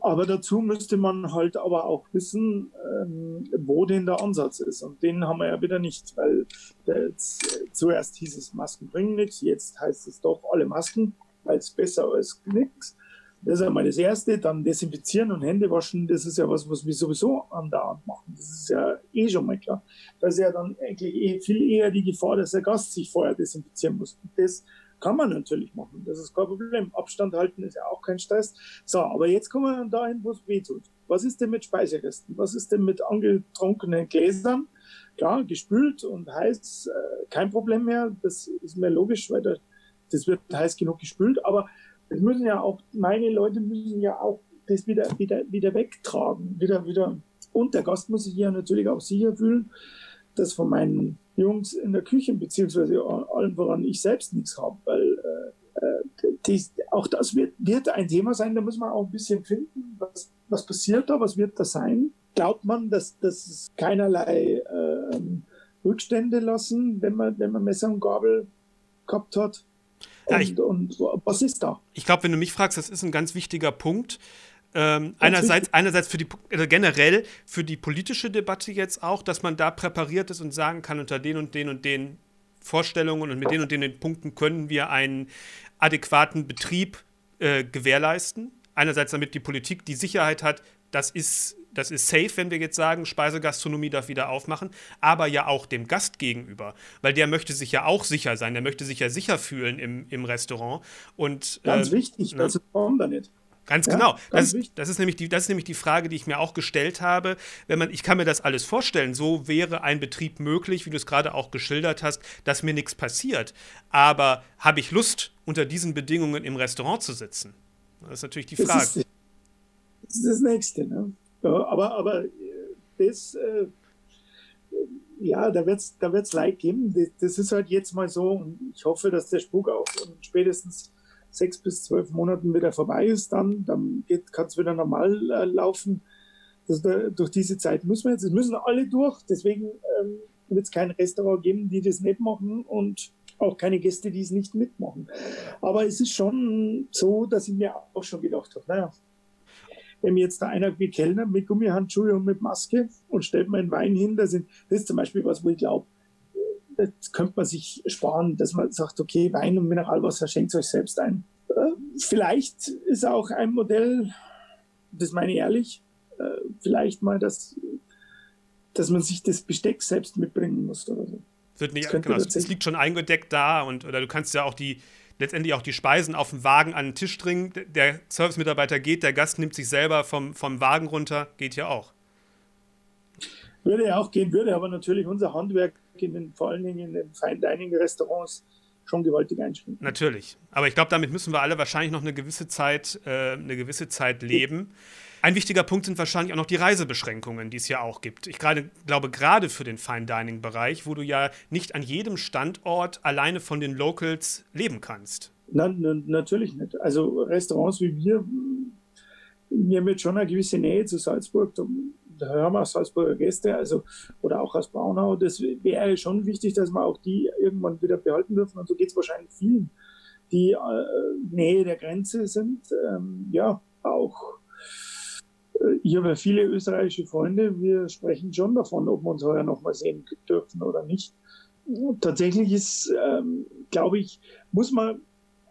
aber dazu müsste man halt aber auch wissen, ähm, wo denn der Ansatz ist. Und den haben wir ja wieder nicht, weil jetzt, zuerst hieß es, Masken bringen nichts, jetzt heißt es doch alle Masken, weil es besser als nichts. Das ist einmal das Erste. Dann desinfizieren und Hände waschen, das ist ja was, was wir sowieso andauernd machen. Das ist ja eh schon mal klar. Da ist ja dann eigentlich eh, viel eher die Gefahr, dass der Gast sich vorher desinfizieren muss. Und das kann man natürlich machen. Das ist kein Problem. Abstand halten ist ja auch kein Stress. So, aber jetzt kommen wir dahin, wo es weh tut. Was ist denn mit Speiseresten? Was ist denn mit angetrunkenen Gläsern? Klar, gespült und heiß, äh, kein Problem mehr. Das ist mir logisch, weil das wird heiß genug gespült. Aber es müssen ja auch, meine Leute müssen ja auch das wieder, wieder, wieder wegtragen, wieder, wieder. Und der Gast muss sich ja natürlich auch sicher fühlen, dass von meinen Jungs in der Küche, beziehungsweise allen voran ich selbst nichts habe, weil äh, äh dies, auch das wird, wird ein Thema sein, da muss man auch ein bisschen finden, was, was passiert da, was wird da sein. Glaubt man, dass, dass es keinerlei äh, Rückstände lassen, wenn man, wenn man Messer und Gabel gehabt hat? Ja, ich, und, und, was ist da? Ich glaube, wenn du mich fragst, das ist ein ganz wichtiger Punkt. Ähm, einerseits, einerseits für die also generell für die politische Debatte jetzt auch, dass man da präpariert ist und sagen kann, unter den und den und den Vorstellungen und mit den und den Punkten können wir einen adäquaten Betrieb äh, gewährleisten. Einerseits, damit die Politik die Sicherheit hat, das ist das ist safe, wenn wir jetzt sagen, Speisegastronomie darf wieder aufmachen, aber ja auch dem Gast gegenüber, weil der möchte sich ja auch sicher sein, der möchte sich ja sicher fühlen im, im Restaurant. Und, Ganz äh, wichtig, ne? das kommt da nicht. Ganz ja, genau. Ganz das, das, ist nämlich die, das ist nämlich die Frage, die ich mir auch gestellt habe. Wenn man, ich kann mir das alles vorstellen, so wäre ein Betrieb möglich, wie du es gerade auch geschildert hast, dass mir nichts passiert. Aber habe ich Lust, unter diesen Bedingungen im Restaurant zu sitzen? Das ist natürlich die Frage. Das ist das, ist das Nächste. Ne? Ja, aber, aber äh, das, äh, ja, da wird es da wird's Leid geben. Das, ist halt jetzt mal so und ich hoffe, dass der Spuk auch spätestens sechs bis zwölf Monaten wieder vorbei ist. Dann, dann kann es wieder normal äh, laufen. Das, da, durch diese Zeit müssen wir jetzt, es müssen alle durch. Deswegen ähm, wird es kein Restaurant geben, die das nicht machen und auch keine Gäste, die es nicht mitmachen. Aber es ist schon so, dass ich mir auch schon gedacht habe, naja, wenn mir jetzt da einer gekellnert mit Gummihandschuhe und mit Maske und stellt mir einen Wein hin, das, sind, das ist zum Beispiel was, wo ich glaube, das könnte man sich sparen, dass man sagt, okay, Wein und Mineralwasser schenkt euch selbst ein. Äh, vielleicht ist auch ein Modell, das meine ich ehrlich, äh, vielleicht mal, dass, dass man sich das Besteck selbst mitbringen muss oder so. Wird nicht, genau, es liegt schon eingedeckt da und oder du kannst ja auch die, letztendlich auch die Speisen auf dem Wagen an den Tisch bringen. Der Servicemitarbeiter geht, der Gast nimmt sich selber vom, vom Wagen runter, geht ja auch. Würde ja auch gehen, würde aber natürlich unser Handwerk in den, vor allen Dingen in den Fine Dining Restaurants schon gewaltig einschränken. Natürlich. Aber ich glaube, damit müssen wir alle wahrscheinlich noch eine gewisse Zeit, äh, eine gewisse Zeit leben. Ein wichtiger Punkt sind wahrscheinlich auch noch die Reisebeschränkungen, die es ja auch gibt. Ich grade, glaube, gerade für den Fine Dining Bereich, wo du ja nicht an jedem Standort alleine von den Locals leben kannst. Na, na, natürlich nicht. Also Restaurants wie wir, wir haben jetzt schon eine gewisse Nähe zu Salzburg. Da hören wir auch Salzburger Gäste, also oder auch aus Braunau. Das wäre schon wichtig, dass wir auch die irgendwann wieder behalten dürfen. Und so geht es wahrscheinlich vielen, die äh, Nähe der Grenze sind. Ähm, ja, auch ich habe viele österreichische Freunde. Wir sprechen schon davon, ob wir uns heuer noch mal sehen dürfen oder nicht. Tatsächlich ist, ähm, glaube ich, muss man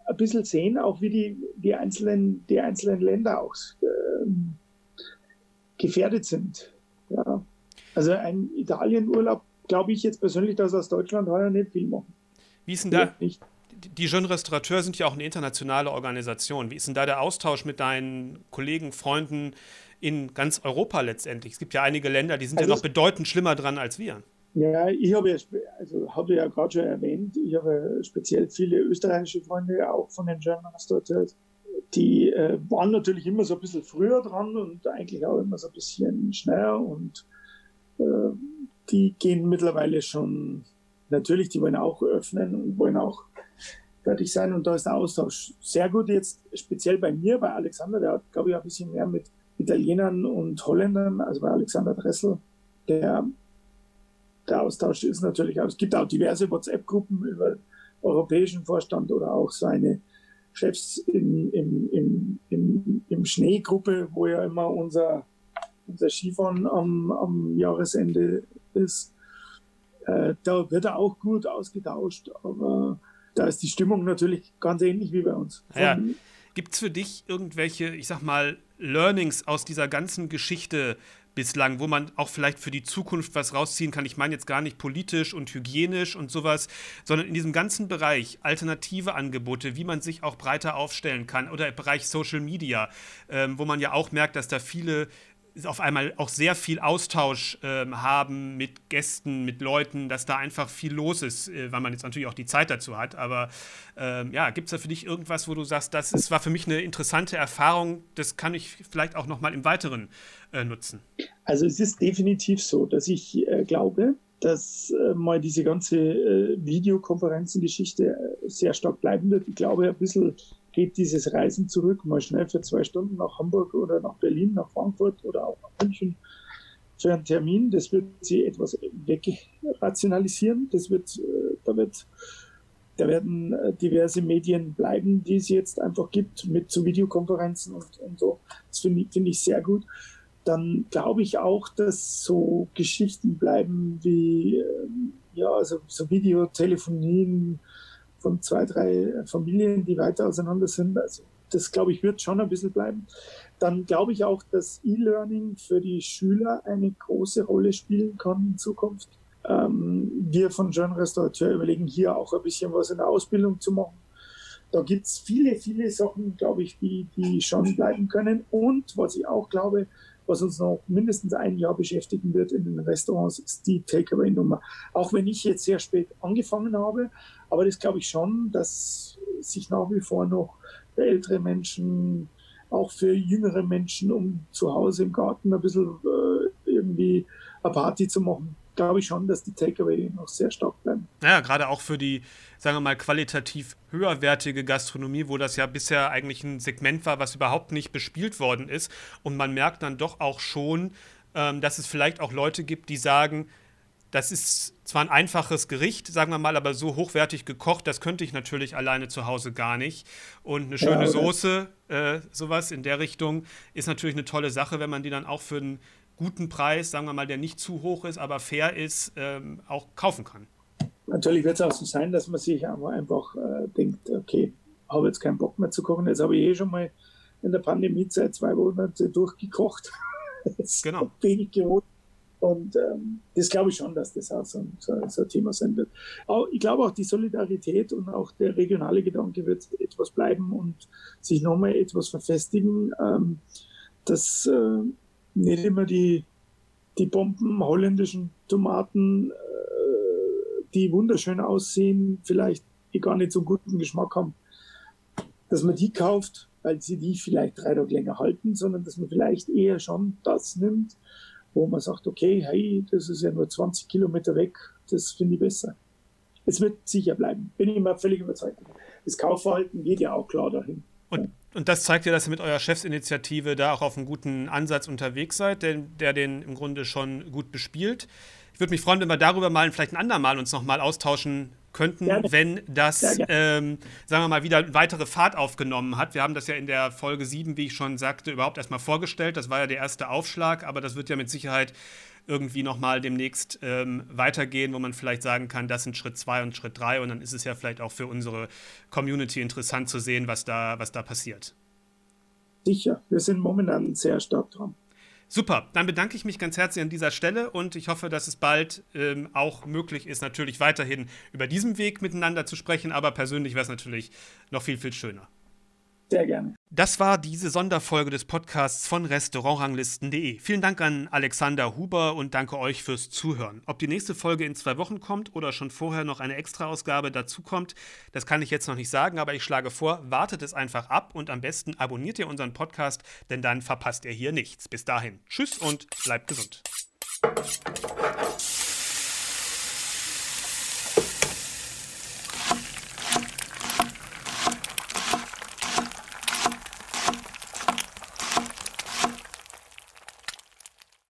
ein bisschen sehen, auch wie die, die, einzelnen, die einzelnen Länder auch ähm, gefährdet sind. Ja. Also ein Italienurlaub, glaube ich jetzt persönlich, dass aus Deutschland heuer nicht viel machen. Wie ist denn da? Nicht die Jeunes Restaurateurs sind ja auch eine internationale Organisation. Wie ist denn da der Austausch mit deinen Kollegen, Freunden in ganz Europa letztendlich. Es gibt ja einige Länder, die sind also ja noch bedeutend schlimmer dran als wir. Ja, ich habe ja, also habe ja gerade schon erwähnt, ich habe speziell viele österreichische Freunde, auch von den German Restaurateurs. Die äh, waren natürlich immer so ein bisschen früher dran und eigentlich auch immer so ein bisschen schneller und äh, die gehen mittlerweile schon, natürlich, die wollen auch öffnen und wollen auch fertig sein und da ist der Austausch sehr gut. Jetzt speziell bei mir, bei Alexander, der hat, glaube ich, ein bisschen mehr mit Italienern und Holländern, also bei Alexander Dressel, der, der Austausch ist natürlich auch, es gibt auch diverse WhatsApp-Gruppen über europäischen Vorstand oder auch seine Chefs in, in, in, in, im Schneegruppe, wo ja immer unser, unser Skifahren am, am Jahresende ist. Äh, da wird er auch gut ausgetauscht, aber da ist die Stimmung natürlich ganz ähnlich wie bei uns. Ja. Gibt es für dich irgendwelche, ich sag mal, Learnings aus dieser ganzen Geschichte bislang, wo man auch vielleicht für die Zukunft was rausziehen kann? Ich meine jetzt gar nicht politisch und hygienisch und sowas, sondern in diesem ganzen Bereich alternative Angebote, wie man sich auch breiter aufstellen kann oder im Bereich Social Media, ähm, wo man ja auch merkt, dass da viele auf einmal auch sehr viel Austausch ähm, haben mit Gästen, mit Leuten, dass da einfach viel los ist, äh, weil man jetzt natürlich auch die Zeit dazu hat. Aber ähm, ja, gibt es da für dich irgendwas, wo du sagst, das ist, war für mich eine interessante Erfahrung, das kann ich vielleicht auch nochmal im Weiteren äh, nutzen? Also es ist definitiv so, dass ich äh, glaube, dass äh, mal diese ganze äh, Videokonferenzengeschichte äh, sehr stark bleiben wird. Ich glaube, ein bisschen geht dieses Reisen zurück, mal schnell für zwei Stunden nach Hamburg oder nach Berlin, nach Frankfurt oder auch nach München für einen Termin. Das wird sie etwas wegrationalisieren. Das wird, äh, da wird, da werden äh, diverse Medien bleiben, die es jetzt einfach gibt, mit so Videokonferenzen und, und so. Das finde ich, finde ich sehr gut. Dann glaube ich auch, dass so Geschichten bleiben wie, ähm, ja, also so Videotelefonien, von zwei, drei Familien, die weiter auseinander sind. Also das, glaube ich, wird schon ein bisschen bleiben. Dann glaube ich auch, dass E-Learning für die Schüler eine große Rolle spielen kann in Zukunft. Ähm, wir von Jean Restaurateur überlegen hier auch ein bisschen was in der Ausbildung zu machen. Da gibt es viele, viele Sachen, glaube ich, die, die schon bleiben können. Und was ich auch glaube, was uns noch mindestens ein Jahr beschäftigen wird in den Restaurants, ist die Takeaway-Nummer. Auch wenn ich jetzt sehr spät angefangen habe, aber das glaube ich schon, dass sich nach wie vor noch ältere Menschen, auch für jüngere Menschen, um zu Hause im Garten ein bisschen äh, irgendwie eine Party zu machen, glaube ich schon, dass die Takeaway noch sehr stark bleiben. Ja, gerade auch für die, sagen wir mal, qualitativ höherwertige Gastronomie, wo das ja bisher eigentlich ein Segment war, was überhaupt nicht bespielt worden ist. Und man merkt dann doch auch schon, ähm, dass es vielleicht auch Leute gibt, die sagen, das ist zwar ein einfaches Gericht, sagen wir mal, aber so hochwertig gekocht, das könnte ich natürlich alleine zu Hause gar nicht. Und eine schöne ja, Soße, äh, sowas in der Richtung, ist natürlich eine tolle Sache, wenn man die dann auch für einen guten Preis, sagen wir mal, der nicht zu hoch ist, aber fair ist, ähm, auch kaufen kann. Natürlich wird es auch so sein, dass man sich einfach äh, denkt, okay, habe jetzt keinen Bock mehr zu kochen. Jetzt habe ich eh schon mal in der Pandemiezeit zwei Monate durchgekocht. das genau. wenig gewohnt. Und ähm, das glaube ich schon, dass das auch so ein, so, ein Thema sein wird. Auch, ich glaube auch die Solidarität und auch der regionale Gedanke wird etwas bleiben und sich nochmal etwas verfestigen. Ähm, dass äh, nicht immer die, die Bomben holländischen Tomaten, äh, die wunderschön aussehen, vielleicht die gar nicht so einen guten Geschmack haben, dass man die kauft, weil sie die vielleicht drei Tage länger halten, sondern dass man vielleicht eher schon das nimmt, wo man sagt, okay, hey, das ist ja nur 20 Kilometer weg, das finde ich besser. Es wird sicher bleiben, bin ich immer völlig überzeugt. Das Kaufverhalten geht ja auch klar dahin. Und und das zeigt ja, dass ihr mit eurer Chefsinitiative da auch auf einem guten Ansatz unterwegs seid, der, der den im Grunde schon gut bespielt. Ich würde mich freuen, wenn wir darüber mal vielleicht ein andermal uns nochmal austauschen könnten, Gerne. wenn das, ähm, sagen wir mal, wieder weitere Fahrt aufgenommen hat. Wir haben das ja in der Folge 7, wie ich schon sagte, überhaupt erstmal vorgestellt. Das war ja der erste Aufschlag, aber das wird ja mit Sicherheit irgendwie nochmal demnächst ähm, weitergehen, wo man vielleicht sagen kann, das sind Schritt zwei und Schritt drei und dann ist es ja vielleicht auch für unsere Community interessant zu sehen, was da, was da passiert. Sicher, wir sind momentan sehr stark dran. Super, dann bedanke ich mich ganz herzlich an dieser Stelle und ich hoffe, dass es bald ähm, auch möglich ist, natürlich weiterhin über diesen Weg miteinander zu sprechen, aber persönlich wäre es natürlich noch viel, viel schöner. Sehr gerne. Das war diese Sonderfolge des Podcasts von Restaurantranglisten.de. Vielen Dank an Alexander Huber und danke euch fürs Zuhören. Ob die nächste Folge in zwei Wochen kommt oder schon vorher noch eine Extraausgabe dazu kommt, das kann ich jetzt noch nicht sagen, aber ich schlage vor, wartet es einfach ab und am besten abonniert ihr unseren Podcast, denn dann verpasst ihr hier nichts. Bis dahin, tschüss und bleibt gesund.